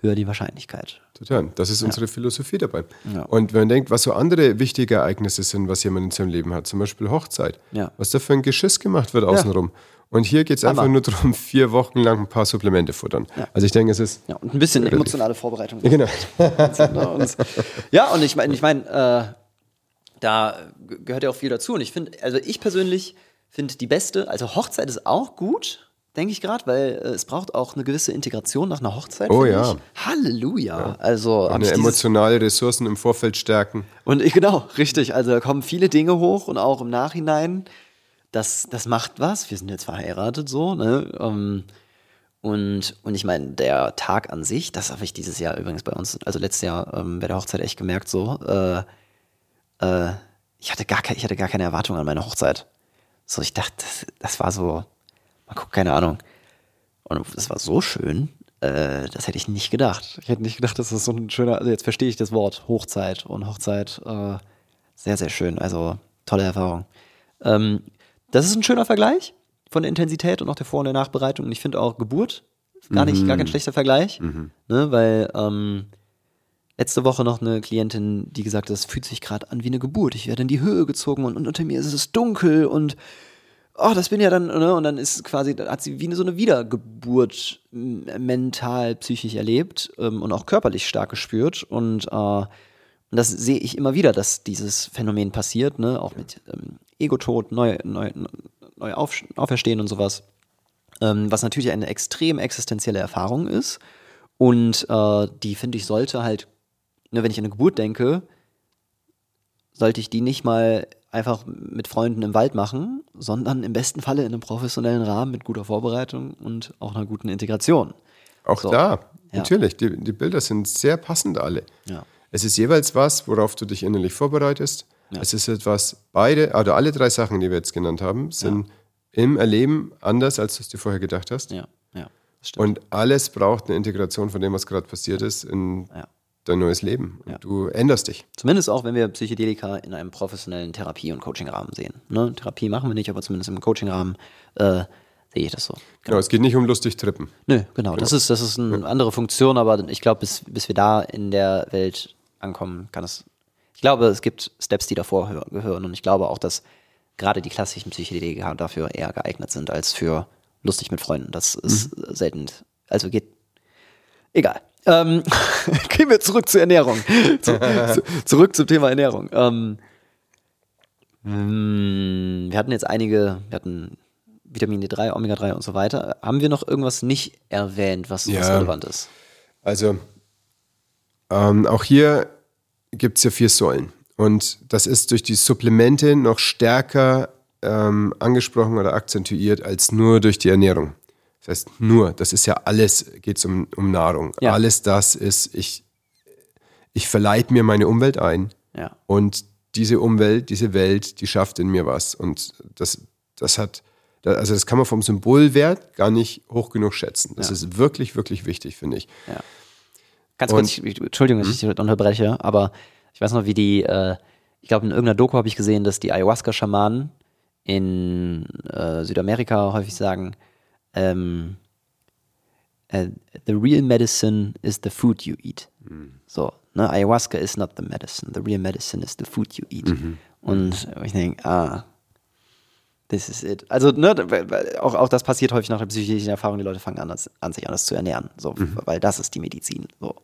höher die Wahrscheinlichkeit. Total. Das ist unsere Philosophie dabei. Ja. Und wenn man denkt, was so andere wichtige Ereignisse sind, was jemand in seinem Leben hat, zum Beispiel Hochzeit, Ja. was da für ein Geschiss gemacht wird außenrum. Und hier geht es einfach nur darum, vier Wochen lang ein paar Supplemente futtern. Also ich denke, es ist. Ja, und ein bisschen emotionale Vorbereitung. Ja, genau. Ja, und ich meine, ich meine, äh, da gehört ja auch viel dazu. Und ich finde, also ich persönlich finde die beste, also Hochzeit ist auch gut, denke ich gerade, weil äh, es braucht auch eine gewisse Integration nach einer Hochzeit. Oh ja. Ich. Halleluja. Also hab Eine emotionale Ressourcen im Vorfeld stärken. und ich, genau, richtig. Also da kommen viele Dinge hoch und auch im Nachhinein. Das, das macht was. Wir sind jetzt verheiratet so, ne? Ähm, und, und ich meine, der Tag an sich, das habe ich dieses Jahr übrigens bei uns, also letztes Jahr ähm, bei der Hochzeit echt gemerkt, so, äh, äh, ich, hatte gar ich hatte gar keine Erwartung an meine Hochzeit. So, ich dachte, das, das war so, mal gucken, keine Ahnung. Und das war so schön, äh, das hätte ich nicht gedacht. Ich hätte nicht gedacht, dass das so ein schöner, also jetzt verstehe ich das Wort Hochzeit und Hochzeit, äh, sehr, sehr schön. Also tolle Erfahrung. Ähm, das ist ein schöner Vergleich von der Intensität und auch der Vor- und der Nachbereitung. Und ich finde auch Geburt gar nicht, gar kein schlechter Vergleich, ne, weil ähm, letzte Woche noch eine Klientin, die gesagt hat, es fühlt sich gerade an wie eine Geburt. Ich werde in die Höhe gezogen und, und unter mir ist es dunkel und oh, das bin ja dann, ne? Und dann ist quasi, hat sie wie so eine Wiedergeburt mental, psychisch erlebt ähm, und auch körperlich stark gespürt. Und, äh, das sehe ich immer wieder, dass dieses Phänomen passiert, ne? Auch mit ähm, Ego-Tod, neu, neu, neu auf, auferstehen und sowas. Ähm, was natürlich eine extrem existenzielle Erfahrung ist. Und äh, die, finde ich, sollte halt, ne, wenn ich an eine Geburt denke, sollte ich die nicht mal einfach mit Freunden im Wald machen, sondern im besten Falle in einem professionellen Rahmen mit guter Vorbereitung und auch einer guten Integration. Auch So. da, Ja. natürlich. Die, die Bilder sind sehr passend alle. Ja. Es ist jeweils was, worauf du dich innerlich vorbereitest. Ja. Es ist etwas, beide, oder alle drei Sachen, die wir jetzt genannt haben, sind im Erleben anders, als du es dir vorher gedacht hast. Ja, ja. Stimmt. Und alles braucht eine Integration von dem, was gerade passiert ist, in Ja. Dein neues Leben. Und Ja. du änderst dich. Zumindest auch, wenn wir Psychedelika in einem professionellen Therapie- und Coachingrahmen sehen. Ne? Therapie machen wir nicht, aber zumindest im Coachingrahmen äh, sehe ich das so. Genau, es geht nicht um lustig trippen. Nö, genau. Das ist, das ist eine andere Funktion, aber ich glaube, bis, bis wir da in der Welt ankommen, kann es. Ich glaube, es gibt Steps, die davor hö- gehören und ich glaube auch, dass gerade die klassischen Psychedelika dafür eher geeignet sind als für lustig mit Freunden. Das ist selten. Also geht. Egal. Ähm, gehen wir zurück zur Ernährung. zu, zu, zurück zum Thema Ernährung. Ähm, mm, wir hatten jetzt einige, wir hatten Vitamin D3, Omega-3 und so weiter. Haben wir noch irgendwas nicht erwähnt, was, was Ja. relevant ist? Also, ähm, auch hier gibt es ja vier Säulen. Und das ist durch die Supplemente noch stärker ähm, angesprochen oder akzentuiert als nur durch die Ernährung. Das heißt, nur, das ist ja alles, geht es um, um Nahrung. Ja. Alles das ist, ich, ich verleiht mir meine Umwelt ein Ja. und diese Umwelt, diese Welt, die schafft in mir was. Und das, das hat, also das kann man vom Symbolwert gar nicht hoch genug schätzen. Das Ja. ist wirklich, wirklich wichtig, finde ich. Ganz Und- kurz, ich, Entschuldigung, dass ich dich unterbreche, aber ich weiß noch, wie die, äh, ich glaube, in irgendeiner Doku habe ich gesehen, dass die Ayahuasca-Schamanen in äh, Südamerika häufig sagen, ähm, äh, the real medicine is the food you eat. So, ne, Ayahuasca is not the medicine, the real medicine is the food you eat. Und ich denke, ah, this is it. Also, ne, auch, auch das passiert häufig nach der psychischen Erfahrung, die Leute fangen an, an sich anders zu ernähren. So, weil das ist die Medizin. So.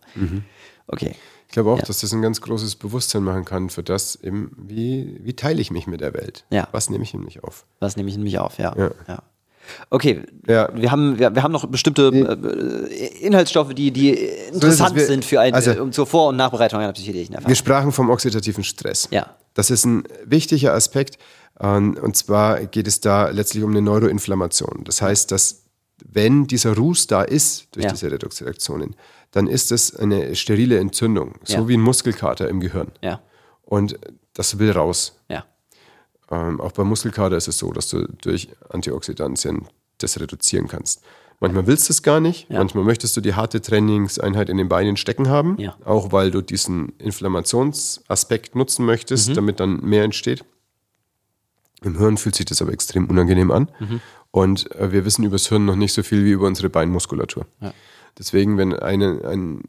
Okay. Ich glaube auch, Ja. dass das ein ganz großes Bewusstsein machen kann für das, eben, wie, wie teile ich mich mit der Welt? Ja. Was nehme ich in mich auf? Was nehme ich in mich auf, ja. Ja. ja. Okay, Ja. wir, haben, wir, wir haben noch bestimmte äh, Inhaltsstoffe, die, die interessant Wir- sind für ein, also- äh, um zur Vor- und Nachbereitung einer psychedelischen Wir Erfahrung. sprachen vom oxidativen Stress. Ja. Das ist ein wichtiger Aspekt. ähm, Und zwar geht es da letztlich um eine Neuroinflammation. Das heißt, dass wenn dieser Ruß da ist durch Ja. diese Redoxreaktionen, dann ist es eine sterile Entzündung, so Ja. wie ein Muskelkater im Gehirn. Ja, Und das will raus. Ähm, auch bei Muskelkater ist es so, dass du durch Antioxidantien das reduzieren kannst. Manchmal willst du es gar nicht, Ja. manchmal möchtest du die harte Trainingseinheit in den Beinen stecken haben, Ja. auch weil du diesen Inflammationsaspekt nutzen möchtest, Mhm. damit dann mehr entsteht. Im Hirn fühlt sich das aber extrem unangenehm an. Mhm. Und äh, wir wissen über das Hirn noch nicht so viel wie über unsere Beinmuskulatur. Ja. Deswegen, wenn eine, ein,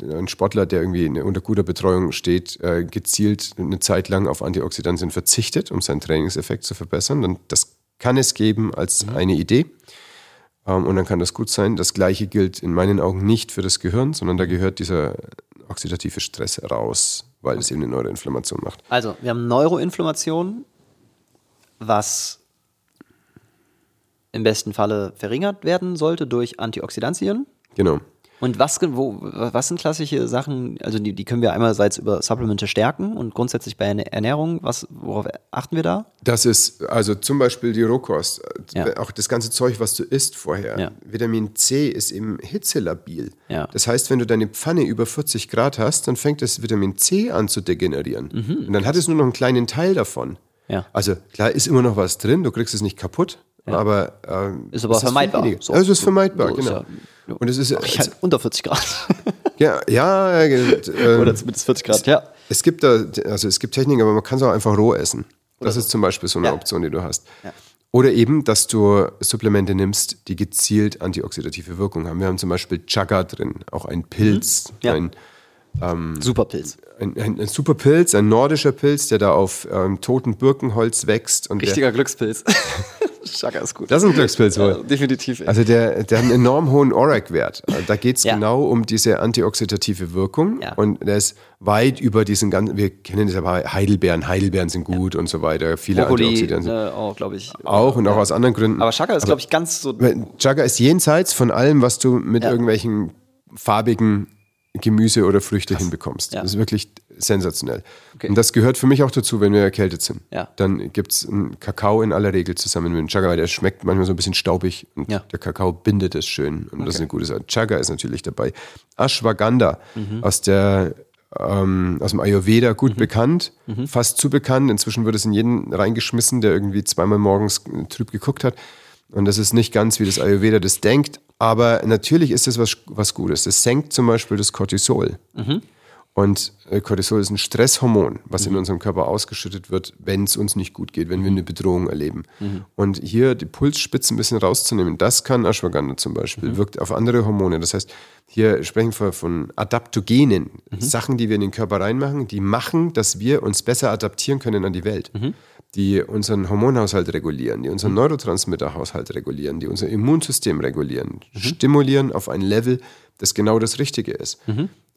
ein Sportler, der irgendwie unter guter Betreuung steht, äh, gezielt eine Zeit lang auf Antioxidantien verzichtet, um seinen Trainingseffekt zu verbessern, dann das kann es geben als eine Idee. Ähm, und dann kann das gut sein. Das gleiche gilt in meinen Augen nicht für das Gehirn, sondern da gehört dieser oxidative Stress raus, weil es eben eine Neuroinflammation macht. Also, wir haben Neuroinflammation, was im besten Falle verringert werden sollte durch Antioxidantien. Genau. Und was, wo, was sind klassische Sachen, also die, die können wir einerseits über Supplemente stärken und grundsätzlich bei Ernährung, was, worauf achten wir da? Das ist also zum Beispiel die Rohkost, Ja. auch das ganze Zeug, was du isst vorher. Ja. Vitamin C ist eben hitzelabil. Ja. Das heißt, wenn du deine Pfanne über 40 Grad hast, dann fängt das Vitamin C an zu degenerieren. Und dann hat es nur noch einen kleinen Teil davon. Mhm. Also klar ist immer noch was drin, du kriegst es nicht kaputt, aber ähm, Ist aber es vermeidbar. weniger. So. Also es ist vermeidbar, So ist genau. ja- Und es ist Ich halt unter 40 Grad. ja, ja äh, äh, Oder zumindest 40 Grad, ja. es gibt da, also es gibt Techniken, aber man kann es auch einfach roh essen. Das ist zum Beispiel so eine Ja. Option, die du hast. Ja. Oder eben, dass du Supplemente nimmst, die gezielt antioxidative Wirkung haben. Wir haben zum Beispiel Chaga drin, auch ein Pilz, Mhm. Ja. ein, Super Pilz. ein, ein, ein super Pilz, ein nordischer Pilz, der da auf ähm, toten Birkenholz wächst. Und der, Richtiger Glückspilz. Schaka ist gut. das ist ein Glückspilz wohl. Ja, definitiv. ey. Also der, der hat einen enorm hohen ORAC-Wert. Da geht es Ja. genau um diese antioxidative Wirkung. Ja. Und der ist weit über diesen ganzen, wir kennen das aber Heidelbeeren, Heidelbeeren sind gut und so weiter. Viele Brokkoli Antioxidantien. äh, auch, glaube ich. Auch und auch aus anderen Gründen. Aber Shaka ist, glaube ich, ganz so. Chaga ist jenseits von allem, was du mit Ja. irgendwelchen farbigen Gemüse oder Früchte hinbekommst. Ja. Das ist wirklich sensationell. Okay. Und das gehört für mich auch dazu, wenn wir erkältet sind. Ja. Dann gibt es einen Kakao in aller Regel zusammen mit dem Chaga, weil der schmeckt manchmal so ein bisschen staubig und Ja. der Kakao bindet es schön. Und das ist Okay. eine gute Sache. Chaga ist natürlich dabei. Ashwagandha Mhm. aus der ähm, aus dem Ayurveda Mhm. gut bekannt, fast zu bekannt. Inzwischen wird es in jeden reingeschmissen, der irgendwie zweimal morgens trüb geguckt hat. Und das ist nicht ganz, wie das Ayurveda das denkt. Aber natürlich ist es was, was Gutes. Es senkt zum Beispiel das Cortisol. Und äh, Cortisol ist ein Stresshormon, was in unserem Körper ausgeschüttet wird, wenn es uns nicht gut geht, wenn wir eine Bedrohung erleben. Und hier die Pulsspitze ein bisschen rauszunehmen, das kann Ashwagandha zum Beispiel, wirkt auf andere Hormone. Das heißt, hier sprechen wir von Adaptogenen, Sachen, die wir in den Körper reinmachen, die machen, dass wir uns besser adaptieren können an die Welt. Die unseren Hormonhaushalt regulieren, die unseren Neurotransmitterhaushalt regulieren, die unser Immunsystem regulieren, stimulieren auf ein Level, das genau das Richtige ist.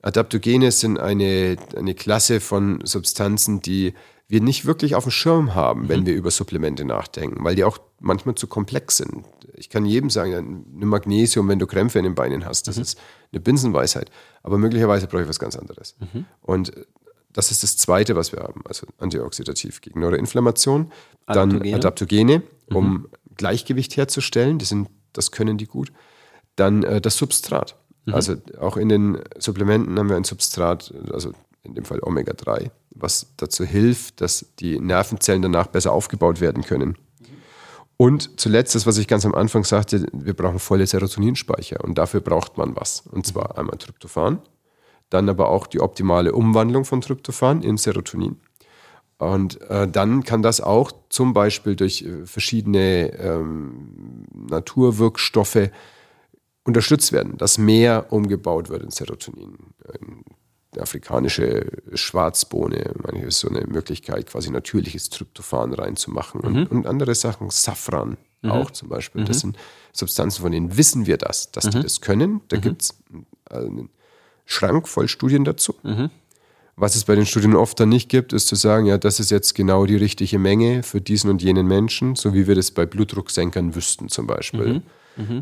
Adaptogene sind eine, eine Klasse von Substanzen, die wir nicht wirklich auf dem Schirm haben, wenn wir über Supplemente nachdenken, weil die auch manchmal zu komplex sind. Ich kann jedem sagen, nimm Magnesium, wenn du Krämpfe in den Beinen hast. Das ist eine Binsenweisheit. Aber möglicherweise brauche ich was ganz anderes. Und das ist das Zweite, was wir haben, also antioxidativ gegen Neuroinflammation. Dann Adaptogene. Adaptogene, um Gleichgewicht herzustellen. Die sind, das können die gut. Dann äh, das Substrat. Also auch in den Supplementen haben wir ein Substrat, also in dem Fall Omega-3, was dazu hilft, dass die Nervenzellen danach besser aufgebaut werden können. Und zuletzt das, was ich ganz am Anfang sagte, wir brauchen volle Serotoninspeicher und dafür braucht man was. Und zwar einmal Tryptophan, dann aber auch die optimale Umwandlung von Tryptophan in Serotonin. Und äh, dann kann das auch zum Beispiel durch äh, verschiedene ähm, Naturwirkstoffe unterstützt werden, dass mehr umgebaut wird in Serotonin. Die afrikanische Schwarzbohne, manchmal ist so eine Möglichkeit, quasi natürliches Tryptophan reinzumachen und, und andere Sachen, Safran auch zum Beispiel. Das sind Substanzen, von denen wissen wir das, dass die das können. Da gibt es einen Schrank voll Studien dazu. Was es bei den Studien oft dann nicht gibt, ist zu sagen, ja, das ist jetzt genau die richtige Menge für diesen und jenen Menschen, so wie wir das bei Blutdrucksenkern wüssten zum Beispiel.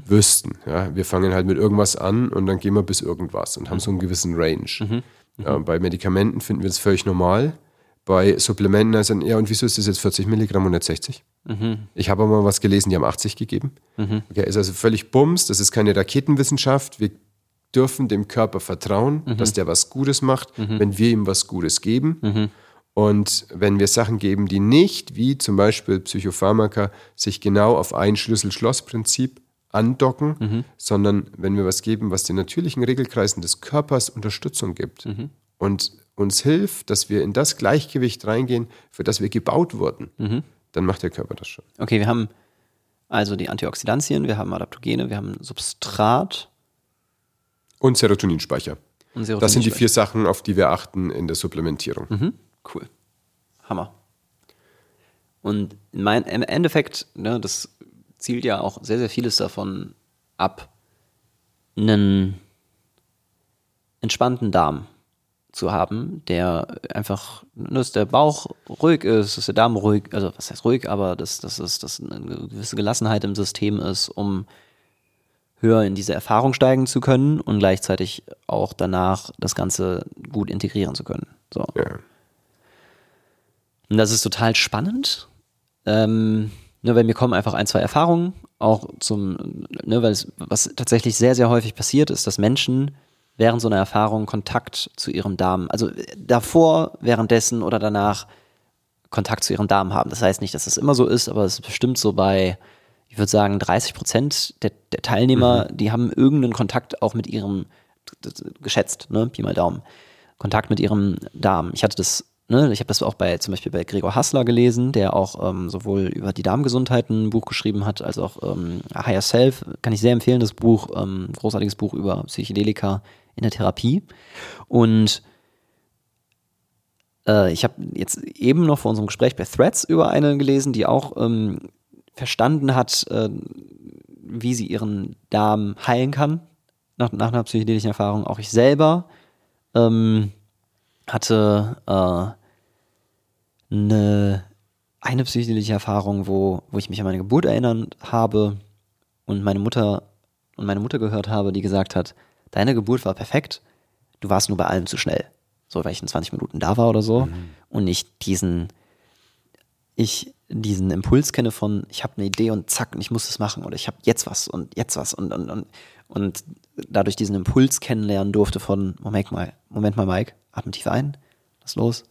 Wüssten. Ja, wir fangen halt mit irgendwas an und dann gehen wir bis irgendwas und haben so einen gewissen Range. Ja, bei Medikamenten finden wir das völlig normal. Bei Supplementen heißt dann, ja, und wieso ist das jetzt 40 Milligramm und nicht 60? Ich habe aber mal was gelesen, die haben 80 gegeben. Okay, ist also völlig Bums, das ist keine Raketenwissenschaft. Wir dürfen dem Körper vertrauen, dass der was Gutes macht, wenn wir ihm was Gutes geben. Und wenn wir Sachen geben, die nicht, wie zum Beispiel Psychopharmaka, sich genau auf ein Schlüssel-Schloss-Prinzip andocken, sondern wenn wir was geben, was den natürlichen Regelkreisen des Körpers Unterstützung gibt und uns hilft, dass wir in das Gleichgewicht reingehen, für das wir gebaut wurden, dann macht der Körper das schon. Okay, wir haben also die Antioxidantien, wir haben Adaptogene, wir haben Substrat Und Serotoninspeicher. und Das sind die Serotoninspeicher. vier Sachen, auf die wir achten in der Supplementierung. Mhm. Cool. Hammer. Und in mein, im Endeffekt, ne, das zielt ja auch sehr, sehr vieles davon ab, einen entspannten Darm zu haben, der einfach, ne, dass der Bauch ruhig ist, dass der Darm ruhig, also was heißt ruhig, aber dass, dass, dass, dass eine gewisse Gelassenheit im System ist, um höher in diese Erfahrung steigen zu können und gleichzeitig auch danach das Ganze gut integrieren zu können. So. Ja. Und das ist total spannend. Ähm, ne, weil mir kommen einfach ein, zwei Erfahrungen, auch zum, ne, weil es, was tatsächlich sehr, sehr häufig passiert, ist, dass Menschen während so einer Erfahrung Kontakt zu ihrem Darm, also davor, währenddessen oder danach Kontakt zu ihrem Darm haben. Das heißt nicht, dass das immer so ist, aber es ist bestimmt so bei, ich würde sagen, 30 Prozent der, der Teilnehmer, die haben irgendeinen Kontakt auch mit ihrem, geschätzt, ne, Pi mal Daumen, Kontakt mit ihrem Darm. Ich hatte das, ne, ich habe das auch bei, zum Beispiel bei Gregor Hassler gelesen, der auch ähm, sowohl über die Darmgesundheit ein Buch geschrieben hat, als auch ähm, Higher Self, kann ich sehr empfehlen, das Buch, ähm, großartiges Buch über Psychedelika in der Therapie. Und äh, ich habe jetzt eben noch vor unserem Gespräch bei Threads über eine gelesen, die auch ähm, verstanden hat, äh, wie sie ihren Darm heilen kann, nach, nach einer psychedelischen Erfahrung. Auch ich selber ähm, hatte äh, eine, eine psychedelische Erfahrung, wo, wo ich mich an meine Geburt erinnern habe und meine Mutter und meine Mutter gehört habe, die gesagt hat, deine Geburt war perfekt, du warst nur bei allem zu schnell. So, weil ich in 20 Minuten da war oder so Mhm. und nicht diesen, ich diesen Impuls kenne von, ich habe eine Idee und zack, und ich muss es machen oder ich habe jetzt was und jetzt was und, und, und, und dadurch diesen Impuls kennenlernen durfte von, Moment mal, Moment mal, Mike, atme tief ein, lass los,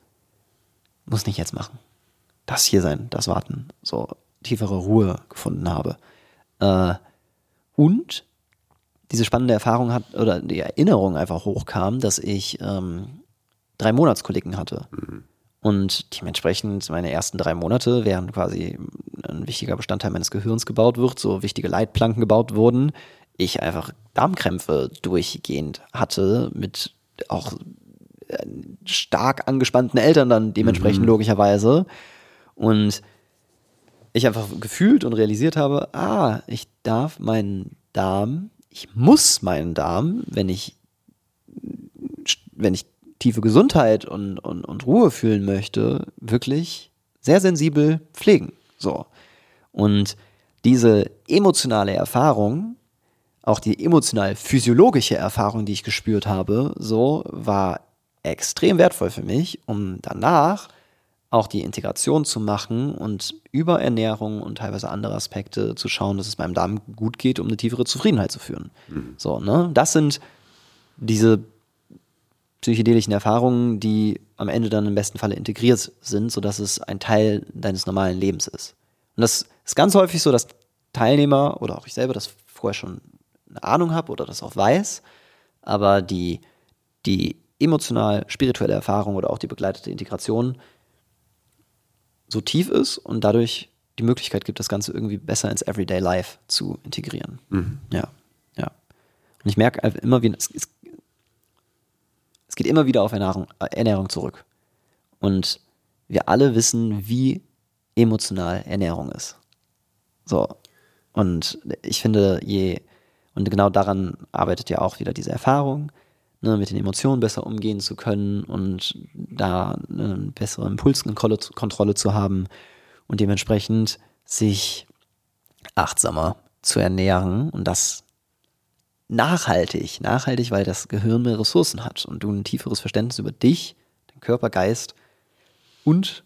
muss nicht jetzt machen. Das hier sein, das warten, so tiefere Ruhe gefunden habe. Äh, und diese spannende Erfahrung hat, oder die Erinnerung einfach hochkam, dass ich ähm, drei Monatskoliken hatte. Und dementsprechend meine ersten drei Monate, während quasi ein wichtiger Bestandteil meines Gehirns gebaut wird, so wichtige Leitplanken gebaut wurden, ich einfach Darmkrämpfe durchgehend hatte mit auch äh, stark angespannten Eltern dann dementsprechend logischerweise. Und ich einfach gefühlt und realisiert habe, ah, ich darf meinen Darm, ich muss meinen Darm, wenn ich, wenn ich tiefe Gesundheit und, und, und Ruhe fühlen möchte, wirklich sehr sensibel pflegen. So. Und diese emotionale Erfahrung, auch die emotional-physiologische Erfahrung, die ich gespürt habe, so war extrem wertvoll für mich, um danach auch die Integration zu machen und über Ernährung und teilweise andere Aspekte zu schauen, dass es meinem Darm gut geht, um eine tiefere Zufriedenheit zu führen. So, ne? Das sind diese psychedelischen Erfahrungen, die am Ende dann im besten Falle integriert sind, sodass es ein Teil deines normalen Lebens ist. Und das ist ganz häufig so, dass Teilnehmer oder auch ich selber das vorher schon eine Ahnung habe oder das auch weiß, aber die, die emotional-spirituelle Erfahrung oder auch die begleitete Integration so tief ist und dadurch die Möglichkeit gibt, das Ganze irgendwie besser ins Everyday Life zu integrieren. Ja, ja. Und ich merke immer wieder, es, es, es geht immer wieder auf Ernährung, äh, Ernährung zurück. Und wir alle wissen, wie emotional Ernährung ist. So. Und ich finde, je, und genau daran arbeitet ja auch wieder diese Erfahrung, ne, mit den Emotionen besser umgehen zu können und da eine bessere Impulskontrolle Kontrolle zu haben und dementsprechend sich achtsamer zu ernähren und das nachhaltig, nachhaltig, weil das Gehirn mehr Ressourcen hat und du ein tieferes Verständnis über dich, den Körper, Geist und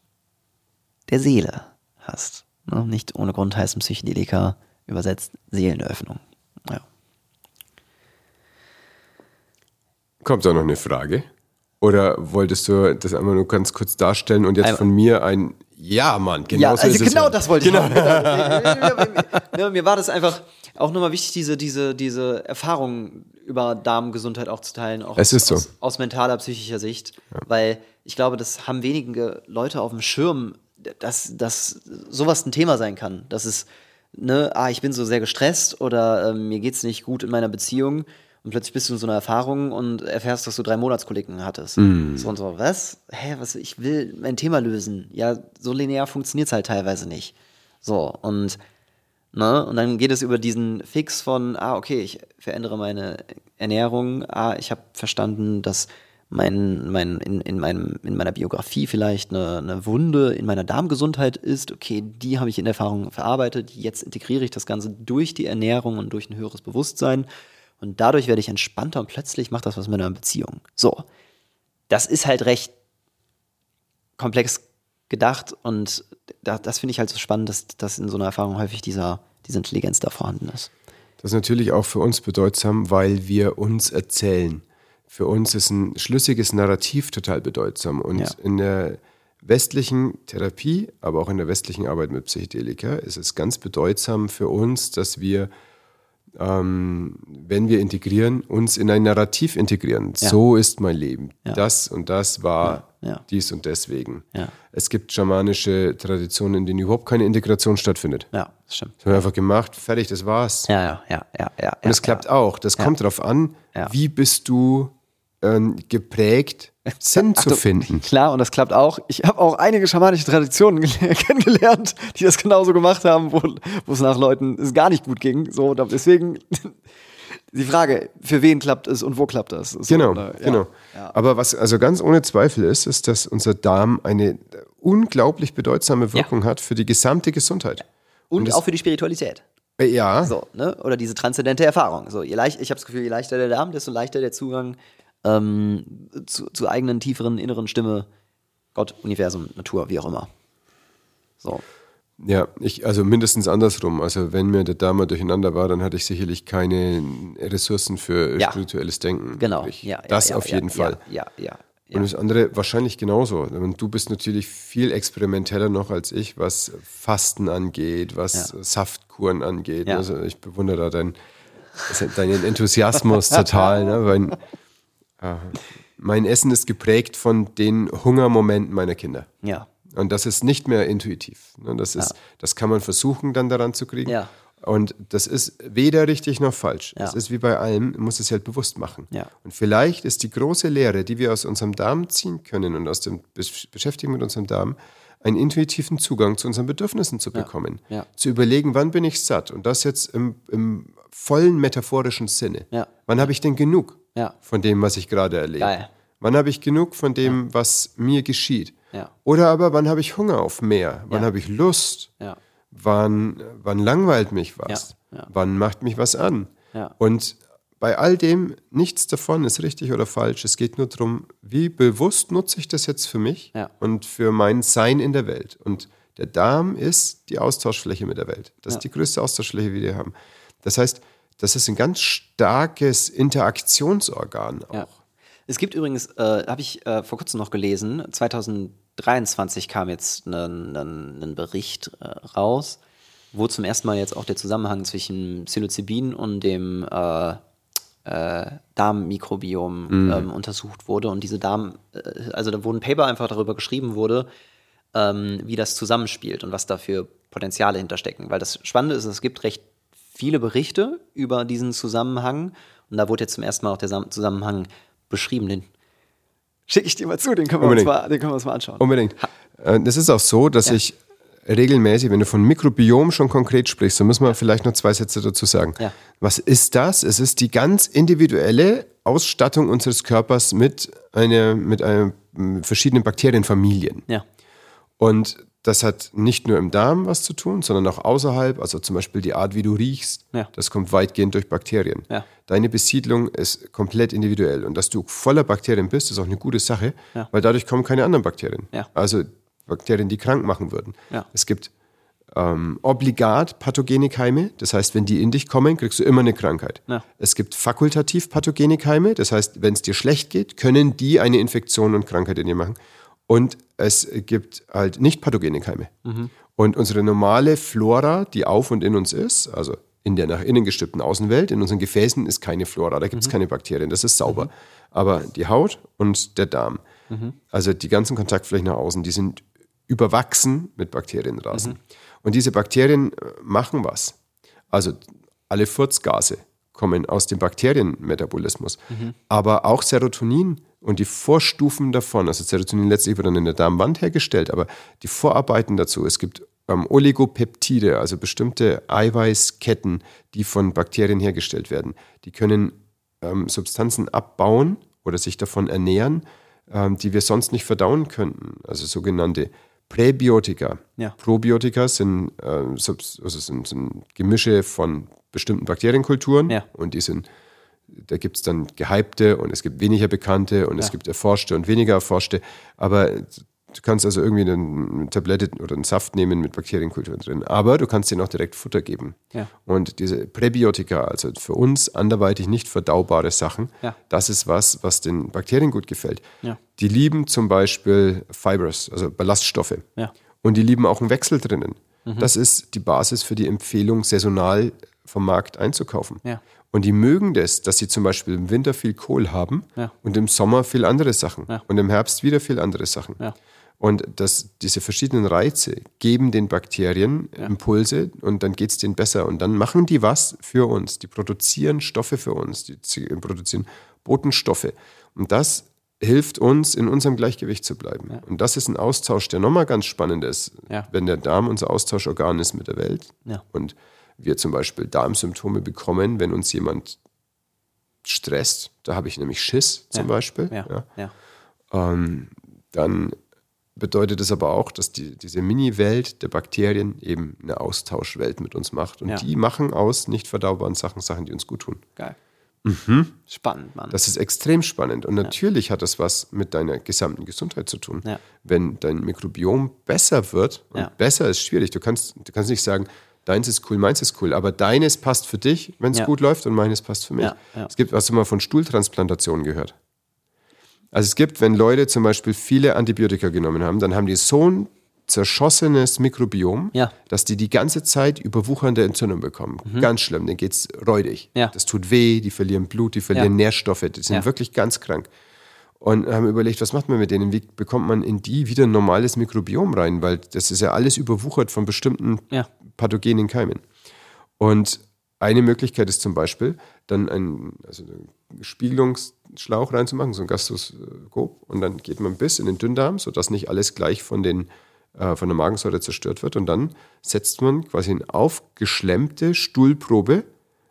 der Seele hast. Ne? Nicht ohne Grund heißen Psychedelika übersetzt Seelenöffnung. Ja. Kommt da noch eine Frage? Oder wolltest du das einmal nur ganz kurz darstellen und jetzt Einmal- von mir ein Ja, Mann, genau Ja, so also ist es genau ja. das wollte ich auch. Genau. mir war das einfach auch nochmal wichtig, diese, diese, diese Erfahrung über Darmgesundheit auch zu teilen, auch Es ist so. aus, aus mentaler, psychischer Sicht. Weil ich glaube, das haben wenige Leute auf dem Schirm, dass, dass sowas ein Thema sein kann. Dass es, ne, ah, ich bin so sehr gestresst oder ähm, mir geht's nicht gut in meiner Beziehung. Und plötzlich bist du in so einer Erfahrung und erfährst, dass du drei Monatskoliken hattest. Mm. So und so, was? Hä, was? Ich will mein Thema lösen. Ja, so linear funktioniert's halt teilweise nicht. So, und, ne, und dann geht es über diesen Fix von, ah, okay, ich verändere meine Ernährung, ah, ich habe verstanden, dass mein, mein, in, in, meinem, in meiner Biografie vielleicht eine, eine Wunde in meiner Darmgesundheit ist, okay, die habe ich in Erfahrung verarbeitet, jetzt integriere ich das Ganze durch die Ernährung und durch ein höheres Bewusstsein und dadurch werde ich entspannter und plötzlich macht das was mit meiner Beziehung. So, das ist halt recht komplex gedacht und da, das finde ich halt so spannend, dass, dass in so einer Erfahrung häufig dieser, diese Intelligenz da vorhanden ist. Das ist natürlich auch für uns bedeutsam, weil wir uns erzählen. Für uns ist ein schlüssiges Narrativ total bedeutsam. Und Ja. in der westlichen Therapie, aber auch in der westlichen Arbeit mit Psychedelika, ist es ganz bedeutsam für uns, dass wir, ähm, wenn wir integrieren, uns in ein Narrativ integrieren. Ja. So ist mein Leben. Ja. Das und das war Ja, dies und deswegen. Es gibt schamanische Traditionen, in denen überhaupt keine Integration stattfindet. Ja, das stimmt. Das haben wir einfach gemacht, fertig, das war's. Ja, ja, ja, ja, ja. Und es klappt auch. Das kommt darauf an, wie bist du ähm, geprägt, Sinn zu Achtung, finden. Klar, und das klappt auch. Ich habe auch einige schamanische Traditionen gel- kennengelernt, die das genauso gemacht haben, wo, wo es nach Leuten es gar nicht gut ging. So, deswegen die Frage, für wen klappt es und wo klappt das? So, Genau, oder? Ja. genau. Ja. Aber was also ganz ohne Zweifel ist, ist, dass unser Darm eine unglaublich bedeutsame Wirkung hat für die gesamte Gesundheit. Und, das- auch für die Spiritualität. Äh, Ja, So, ne? Oder diese transzendente Erfahrung. So, je leicht, ich habe das Gefühl, je leichter der Darm, desto leichter der Zugang ähm, zu, zu eigenen tieferen inneren Stimme, Gott, Universum, Natur, wie auch immer. So. Ja, ich, also mindestens andersrum. Also wenn mir der mal durcheinander war, dann hatte ich sicherlich keine Ressourcen für Ja. spirituelles Denken. Genau. Ich, Ja, das ja, auf jeden Fall. Ja, ja. Und das andere wahrscheinlich genauso. Du bist natürlich viel experimenteller noch als ich, was Fasten angeht, was. Saftkuren angeht. Also ich bewundere da deinen, deinen Enthusiasmus total. Ne? Weil, mein Essen ist geprägt von den Hungermomenten meiner Kinder. ja. Und das ist nicht mehr intuitiv. Ne? Das, ist, das kann man versuchen, dann daran zu kriegen. Ja. Und das ist weder richtig noch falsch. Ja. Es ist wie bei allem, man muss es halt bewusst machen. Ja. Und vielleicht ist die große Lehre, die wir aus unserem Darm ziehen können und aus dem Besch- Beschäftigen mit unserem Darm, einen intuitiven Zugang zu unseren Bedürfnissen zu bekommen. Ja. Zu überlegen, wann bin ich satt? Und das jetzt im, im vollen metaphorischen Sinne. Ja. Wann habe ich denn genug Ja. von dem, was ich gerade erlebe? Geil. Wann habe ich genug von dem, was mir geschieht? Ja. Oder aber wann habe ich Hunger auf mehr? Wann Ja. habe ich Lust? Ja. Wann, wann langweilt mich was? Ja, ja. Wann macht mich was an? Ja. Und bei all dem, nichts davon ist richtig oder falsch. Es geht nur darum, wie bewusst nutze ich das jetzt für mich Ja. und für mein Sein in der Welt. Und der Darm ist die Austauschfläche mit der Welt. Das ist die größte Austauschfläche, die wir haben. Das heißt, das ist ein ganz starkes Interaktionsorgan auch. Ja. Es gibt übrigens, äh, habe ich äh, vor kurzem noch gelesen, 2023 kam jetzt ein, ein, ein Bericht äh, raus, wo zum ersten Mal jetzt auch der Zusammenhang zwischen Psilocybin und dem äh, äh, Darmmikrobiom ähm, untersucht wurde. Und diese Darm, äh, also da wurde ein Paper einfach darüber geschrieben wurde, ähm, wie das zusammenspielt und was da für Potenziale hinterstecken. Weil das Spannende ist, es gibt recht viele Berichte über diesen Zusammenhang und da wurde jetzt zum ersten Mal auch der Sam- Zusammenhang beschrieben. Den schicke ich dir mal zu, den können wir, uns mal, den können wir uns mal anschauen. Unbedingt. Äh, Das ist auch so, dass ich regelmäßig, wenn du von Mikrobiom schon konkret sprichst, dann müssen wir vielleicht noch zwei Sätze dazu sagen. Ja. Was ist das? Es ist die ganz individuelle Ausstattung unseres Körpers mit, einer, mit einer, m, verschiedenen Bakterienfamilien. Ja, Und das hat nicht nur im Darm was zu tun, sondern auch außerhalb. Also zum Beispiel die Art, wie du riechst, Ja. das kommt weitgehend durch Bakterien. Ja. Deine Besiedlung ist komplett individuell. Und dass du voller Bakterien bist, ist auch eine gute Sache, Ja. weil dadurch kommen keine anderen Bakterien. Also Bakterien, die krank machen würden. Es gibt ähm, obligat pathogene Keime. Das heißt, wenn die in dich kommen, kriegst du immer eine Krankheit. Ja. Es gibt fakultativ pathogene Keime. Das heißt, wenn es dir schlecht geht, können die eine Infektion und Krankheit in dir machen. Und es gibt halt nicht pathogene Keime. Und unsere normale Flora, die auf und in uns ist, also in der nach innen gestülpten Außenwelt, in unseren Gefäßen ist keine Flora, da gibt es keine Bakterien, das ist sauber. Aber die Haut und der Darm, also die ganzen Kontaktflächen nach außen, die sind überwachsen mit Bakterienrasen. Und diese Bakterien äh, machen was. Also alle Furzgase kommen aus dem Bakterienmetabolismus. Aber auch Serotonin und die Vorstufen davon, also Serotonin letztlich wird dann in der Darmwand hergestellt, aber die Vorarbeiten dazu, es gibt ähm, Oligopeptide, also bestimmte Eiweißketten, die von Bakterien hergestellt werden. Die können ähm, Substanzen abbauen oder sich davon ernähren, ähm, die wir sonst nicht verdauen könnten. Also sogenannte Präbiotika. Ja. Probiotika sind, Subs- also sind, sind Gemische von bestimmten Bakterienkulturen Ja. und die sind, da gibt es dann gehypte und es gibt weniger bekannte und es Ja. gibt erforschte und weniger erforschte. Aber du kannst also irgendwie eine Tablette oder einen Saft nehmen mit Bakterienkulturen drin. Aber du kannst denen auch direkt Futter geben. Ja. Und diese Präbiotika, also für uns anderweitig nicht verdaubare Sachen, Ja. das ist was, was den Bakterien gut gefällt. Ja. Die lieben zum Beispiel Fibers, also Ballaststoffe. Und die lieben auch einen Wechsel drinnen. Das ist die Basis für die Empfehlung, saisonal vom Markt einzukaufen. Und die mögen das, dass sie zum Beispiel im Winter viel Kohl haben Ja. und im Sommer viel andere Sachen Ja. und im Herbst wieder viel andere Sachen. Ja. Und das, diese verschiedenen Reize geben den Bakterien Impulse und dann geht es denen besser. Und dann machen die was für uns. Die produzieren Stoffe für uns. Die produzieren Botenstoffe. Und das hilft uns, in unserem Gleichgewicht zu bleiben. Und das ist ein Austausch, der nochmal ganz spannend ist. Ja. Wenn der Darm unser Austauschorgan ist mit der Welt Ja. und wir zum Beispiel Darmsymptome bekommen, wenn uns jemand stresst, da habe ich nämlich Schiss zum Ja. Beispiel, Ja. ja Ja. ähm, dann bedeutet es aber auch, dass die, diese Mini-Welt der Bakterien eben eine Austauschwelt mit uns macht. Und Ja. die machen aus nicht verdaubaren Sachen Sachen, die uns gut tun. Geil. Spannend, Mann. Das ist extrem spannend. Und natürlich hat das was mit deiner gesamten Gesundheit zu tun. Ja. Wenn dein Mikrobiom besser wird, und Ja. besser ist schwierig, du kannst, du kannst nicht sagen, deins ist cool, meins ist cool, aber deines passt für dich, wenn es Ja. gut läuft, und meines passt für mich. Ja, ja. Es gibt, hast du mal von Stuhltransplantationen gehört? Also es gibt, wenn Leute zum Beispiel viele Antibiotika genommen haben, dann haben die so ein zerschossenes Mikrobiom, Ja. dass die die ganze Zeit überwuchernde Entzündung bekommen. Ganz schlimm, denen geht's räudig. Mhm. Ja. Das tut weh, die verlieren Blut, die verlieren Ja. Nährstoffe, die sind wirklich ganz krank. Und haben überlegt, was macht man mit denen? Wie bekommt man in die wieder ein normales Mikrobiom rein? Weil das ist ja alles überwuchert von bestimmten pathogenen Keimen. Und eine Möglichkeit ist zum Beispiel, dann einen, also einen Spiegelungsschlauch reinzumachen, so ein Gastroskop, und dann geht man bis in den Dünndarm, sodass nicht alles gleich von, den, äh, von der Magensäure zerstört wird. Und dann setzt man quasi eine aufgeschlemmte Stuhlprobe,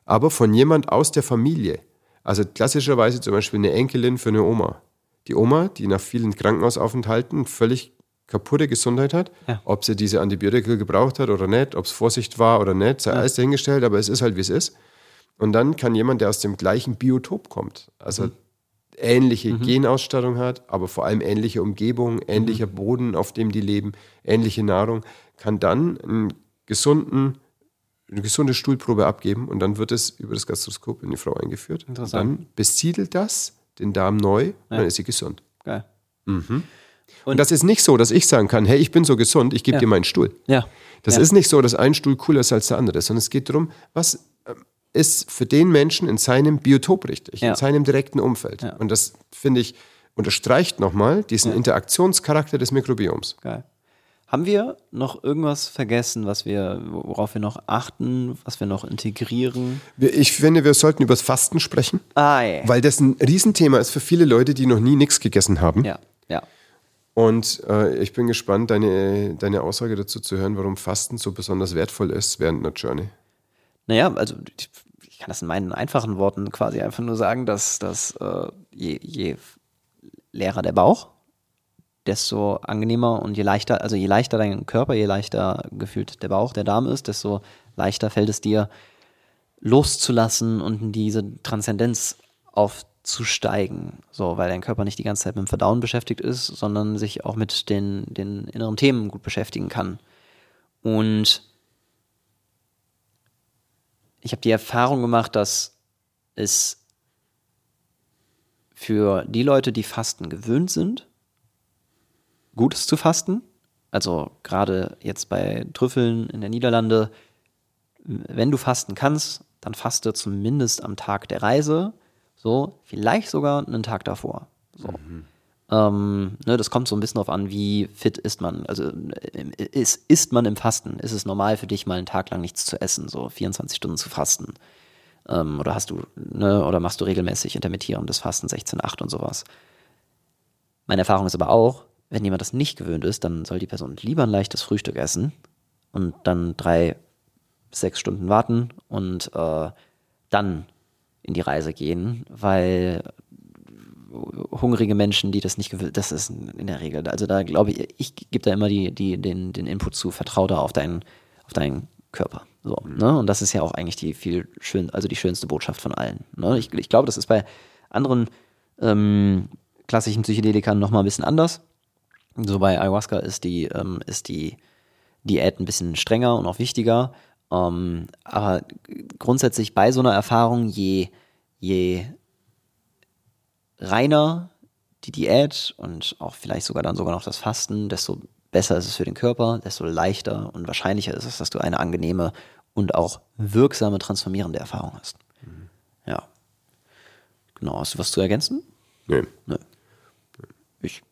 aber von jemand aus der Familie. Also klassischerweise zum Beispiel eine Enkelin für eine Oma. Die Oma, die nach vielen Krankenhausaufenthalten völlig kaputte Gesundheit hat, Ja. ob sie diese Antibiotika gebraucht hat oder nicht, ob es Vorsicht war oder nicht, sei alles dahingestellt, aber es ist halt, wie es ist. Und dann kann jemand, der aus dem gleichen Biotop kommt, also ähnliche Genausstattung hat, aber vor allem ähnliche Umgebung, ähnlicher Boden, auf dem die leben, ähnliche Nahrung, kann dann einen gesunden, eine gesunde Stuhlprobe abgeben und dann wird es über das Gastroskop in die Frau eingeführt. Und Interessant. dann besiedelt das den Darm neu und dann ist sie gesund. Geil. Und das ist nicht so, dass ich sagen kann, hey, ich bin so gesund, ich gebe Ja. dir meinen Stuhl. Ja. Das ja. ist nicht so, dass ein Stuhl cooler ist als der andere, sondern es geht darum, was ähm, ist für den Menschen in seinem Biotop richtig, Ja. in seinem direkten Umfeld. Ja. Und das, finde ich, unterstreicht nochmal diesen Interaktionscharakter des Mikrobioms. Geil. Haben wir noch irgendwas vergessen, was wir, worauf wir noch achten, was wir noch integrieren? Ich finde, wir sollten über das Fasten sprechen, Ah, ey. weil das ein Riesenthema ist für viele Leute, die noch nie nichts gegessen haben. Ja, ja. Und äh, ich bin gespannt, deine, deine Aussage dazu zu hören, warum Fasten so besonders wertvoll ist während einer Journey. Naja, also ich- ich kann das in meinen einfachen Worten quasi einfach nur sagen, dass, dass äh, je, je leerer der Bauch, desto angenehmer und je leichter, also je leichter dein Körper, je leichter gefühlt der Bauch, der Darm ist, desto leichter fällt es dir loszulassen und diese Transzendenz aufzusteigen. So, weil dein Körper nicht die ganze Zeit mit dem Verdauen beschäftigt ist, sondern sich auch mit den, den inneren Themen gut beschäftigen kann. Und ich habe die Erfahrung gemacht, dass es für die Leute, die Fasten gewöhnt sind, gut ist zu fasten. Also gerade jetzt bei Trüffeln in der Niederlande, wenn du fasten kannst, dann faste zumindest am Tag der Reise. So, vielleicht sogar einen Tag davor. So. Ähm, ne, das kommt so ein bisschen darauf an, wie fit ist man. Also äh, ist, isst man im Fasten? Ist es normal für dich, mal einen Tag lang nichts zu essen, so 24 Stunden zu fasten? Ähm, oder hast du, ne, oder machst du regelmäßig intermittierendes Fasten 16-8 und sowas? Meine Erfahrung ist aber auch, wenn jemand das nicht gewöhnt ist, dann soll die Person lieber ein leichtes Frühstück essen und dann drei, sechs Stunden warten und äh, dann in die Reise gehen, weil hungrige Menschen, die das nicht gewöhnt, das ist in der Regel, also da glaube ich, ich gebe da immer die, die, den, den Input zu, vertrau da auf deinen, auf deinen Körper. So, ne? Und das ist ja auch eigentlich die viel schön, also die schönste Botschaft von allen. Ne? Ich, ich glaube, das ist bei anderen ähm, klassischen Psychedelikern nochmal ein bisschen anders. So bei Ayahuasca ist die, ähm, ist die Diät ein bisschen strenger und auch wichtiger. Ähm, aber grundsätzlich bei so einer Erfahrung, je, je reiner die Diät und auch vielleicht sogar dann sogar noch das Fasten, desto besser ist es für den Körper, desto leichter und wahrscheinlicher ist es, dass du eine angenehme und auch wirksame transformierende Erfahrung hast. Ja. Genau. Hast du was zu ergänzen? Nee. Nö. Ich.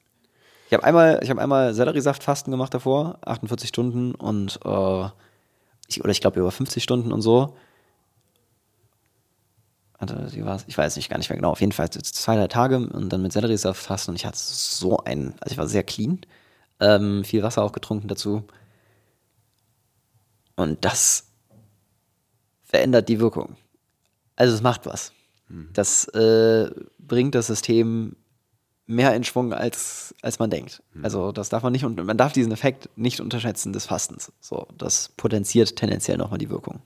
Ich habe einmal, ich habe einmal Selleriesaftfasten gemacht davor, 48 Stunden und äh, ich, oder ich glaube über 50 Stunden und so. Ich weiß nicht gar nicht mehr genau. Auf jeden Fall zwei, drei Tage und dann mit Selleriesaftfasten und ich hatte so ein, also ich war sehr clean, ähm, viel Wasser auch getrunken dazu. Und das verändert die Wirkung. Also es macht was. Das äh, bringt das System mehr in Schwung, als, als man denkt. Also das darf man nicht, und man darf diesen Effekt nicht unterschätzen des Fastens. So, das potenziert tendenziell nochmal die Wirkung.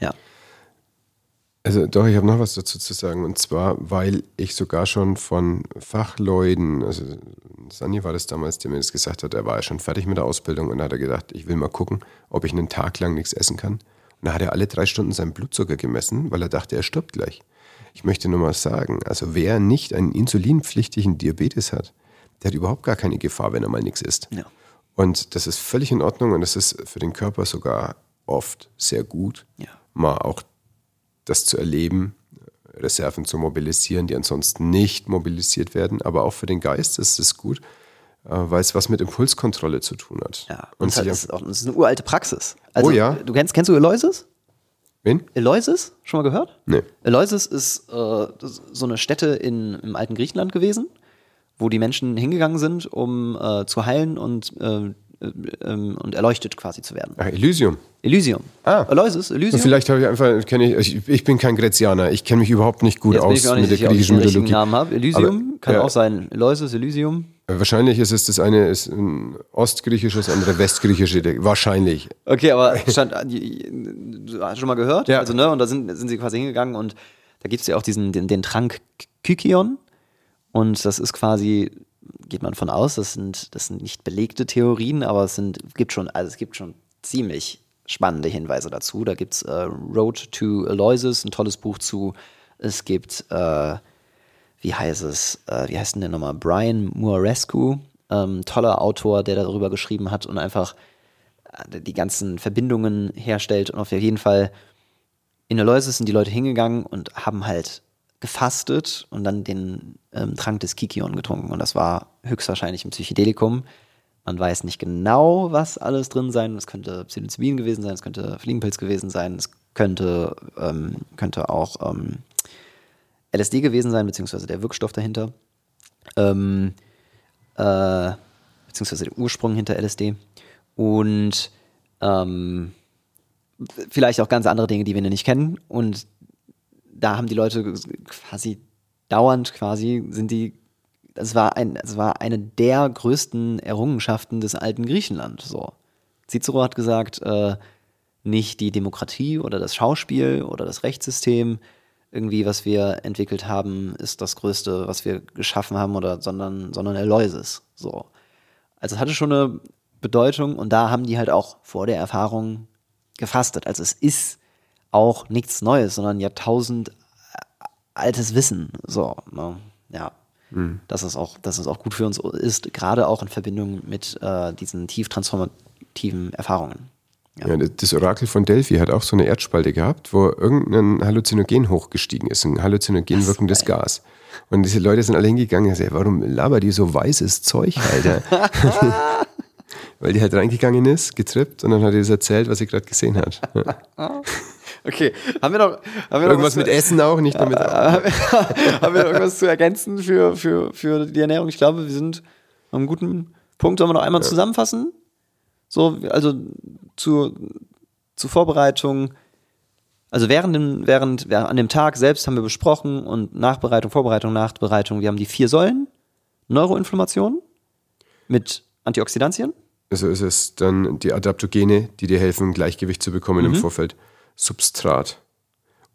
Ja. Also doch, ich habe noch was dazu zu sagen. Und zwar, weil ich sogar schon von Fachleuten, also Sani war das damals, der mir das gesagt hat, er war ja schon fertig mit der Ausbildung und hat er gedacht, ich will mal gucken, ob ich einen Tag lang nichts essen kann. Und da hat er alle drei Stunden seinen Blutzucker gemessen, weil er dachte, er stirbt gleich. Ich möchte nur mal sagen, also wer nicht einen insulinpflichtigen Diabetes hat, der hat überhaupt gar keine Gefahr, wenn er mal nichts isst. Ja. Und das ist völlig in Ordnung und das ist für den Körper sogar oft sehr gut, Ja. mal auch das zu erleben, Reserven zu mobilisieren, die ansonsten nicht mobilisiert werden. Aber auch für den Geist ist es gut, äh, weil es was mit Impulskontrolle zu tun hat. Ja, Und sich ist auch, das ist eine uralte Praxis. Also, Oh ja. Du kennst, kennst du Eloises? Wen? Eloises? Schon mal gehört? Nee. Eloises ist äh, so eine Stätte in, im alten Griechenland gewesen, wo die Menschen hingegangen sind, um äh, zu heilen und, äh, äh, ähm, und erleuchtet quasi zu werden. Ach, Elysium. Elysium. Ah. Eloises, Elysium. Vielleicht habe ich einfach, kenne ich, ich, ich bin kein Grezianer, ich kenne mich überhaupt nicht gut Jetzt bin aus ich mir auch nicht mit der sicher, ich griechischen Mythologie. Namen habe. Elysium Aber, kann ja. auch sein. Eloises, Elysium. Wahrscheinlich ist es das eine ist ein ostgriechisches, andere westgriechische. Wahrscheinlich. Okay, aber stand, die- du hast schon mal gehört? Ja. Also, ne, und da sind, sind sie quasi hingegangen und da gibt es ja auch diesen, den, den Trank Kykion. Und das ist quasi, geht man von aus, das sind, das sind nicht belegte Theorien, aber es sind, gibt schon, also es gibt schon ziemlich spannende Hinweise dazu. Da gibt es äh, Road to Aloysius, ein tolles Buch zu. Es gibt, äh, wie heißt es, äh, wie heißt denn der nochmal? Brian Muarescu, ähm, toller Autor, der darüber geschrieben hat und einfach äh, die ganzen Verbindungen herstellt. Und auf jeden Fall in Aloysius sind die Leute hingegangen und haben halt gefastet und dann den ähm, Trank des Kikion getrunken. Und das war höchstwahrscheinlich ein Psychedelikum. Man weiß nicht genau, was alles drin sein. Es könnte Psilocybin gewesen sein, es könnte Fliegenpilz gewesen sein, es könnte, ähm, könnte auch ähm, LSD gewesen sein, beziehungsweise der Wirkstoff dahinter. Ähm, äh, beziehungsweise der Ursprung hinter LSD. Und ähm, vielleicht auch ganz andere Dinge, die wir nicht kennen. Und da haben die Leute quasi dauernd quasi sind die, das war ein, das war eine der größten Errungenschaften des alten Griechenland. So. Cicero hat gesagt, äh, nicht die Demokratie oder das Schauspiel oder das Rechtssystem irgendwie, was wir entwickelt haben, ist das Größte, was wir geschaffen haben, oder sondern, sondern Aloysius. So. Also es hatte schon eine Bedeutung und da haben die halt auch vor der Erfahrung gefastet. Also es ist auch nichts Neues, sondern Jahrtausend altes Wissen. So, ne? ja. Dass, es auch, dass es auch gut für uns ist, gerade auch in Verbindung mit äh, diesen tief transformativen Erfahrungen. Ja. das Orakel von Delphi hat auch so eine Erdspalte gehabt, wo irgendein Halluzinogen hochgestiegen ist, ein halluzinogen wirkendes Gas. Und diese Leute sind alle hingegangen und gesagt, warum labert die so weißes Zeug, Alter? Weil die halt reingegangen ist, getrippt und dann hat die das erzählt, was sie gerade gesehen hat. Ja. Okay, haben wir noch, haben wir Irgendwas noch mit Essen auch, nicht nur mit haben wir noch irgendwas zu ergänzen für, für, für die Ernährung? Ich glaube, wir sind am guten Punkt. Sollen wir noch einmal zusammenfassen? So, also zur, zur Vorbereitung. Also während, dem, während, während an dem Tag selbst haben wir besprochen und Nachbereitung, Vorbereitung, Nachbereitung. Wir haben die vier Säulen. Neuroinflammation mit Antioxidantien. Also ist es dann die Adaptogene, die dir helfen, Gleichgewicht zu bekommen Mhm. im Vorfeld, Substrat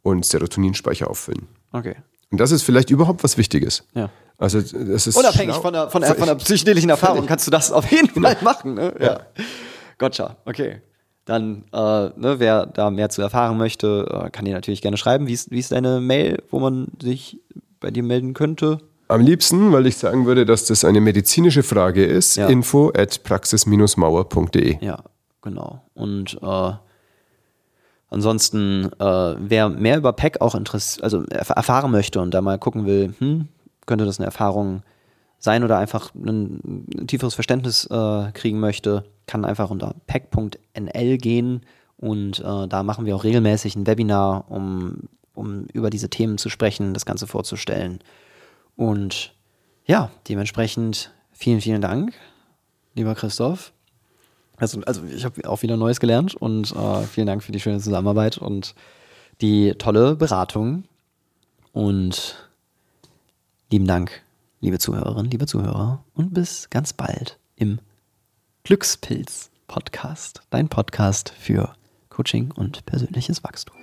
und Serotoninspeicher auffüllen. Okay. Und das ist vielleicht überhaupt was Wichtiges. Ja. Also das ist Unabhängig von der, von, der, von der psychedelischen Erfahrung kannst du das auf jeden Fall machen. Ne? Ja. Gotcha, okay. Dann, äh, ne, wer da mehr zu erfahren möchte, äh, kann dir natürlich gerne schreiben. Wie ist, wie ist deine Mail, wo man sich bei dir melden könnte? Am liebsten, weil ich sagen würde, dass das eine medizinische Frage ist, Ja. info at praxis-mauer.de. Ja, genau. Und äh, ansonsten, äh, wer mehr über PEC auch interess also erf erfahren möchte und da mal gucken will, hm, könnte das eine Erfahrung sein oder einfach ein, ein tieferes Verständnis äh, kriegen möchte, kann einfach unter pec.nl gehen und äh, da machen wir auch regelmäßig ein Webinar, um, um über diese Themen zu sprechen, das Ganze vorzustellen. Und ja, dementsprechend vielen, vielen Dank, lieber Christoph. Also, also ich habe auch wieder Neues gelernt und äh, vielen Dank für die schöne Zusammenarbeit und die tolle Beratung. Und lieben Dank, liebe Zuhörerinnen, liebe Zuhörer. Und bis ganz bald im Glückspilz-Podcast. Dein Podcast für Coaching und persönliches Wachstum.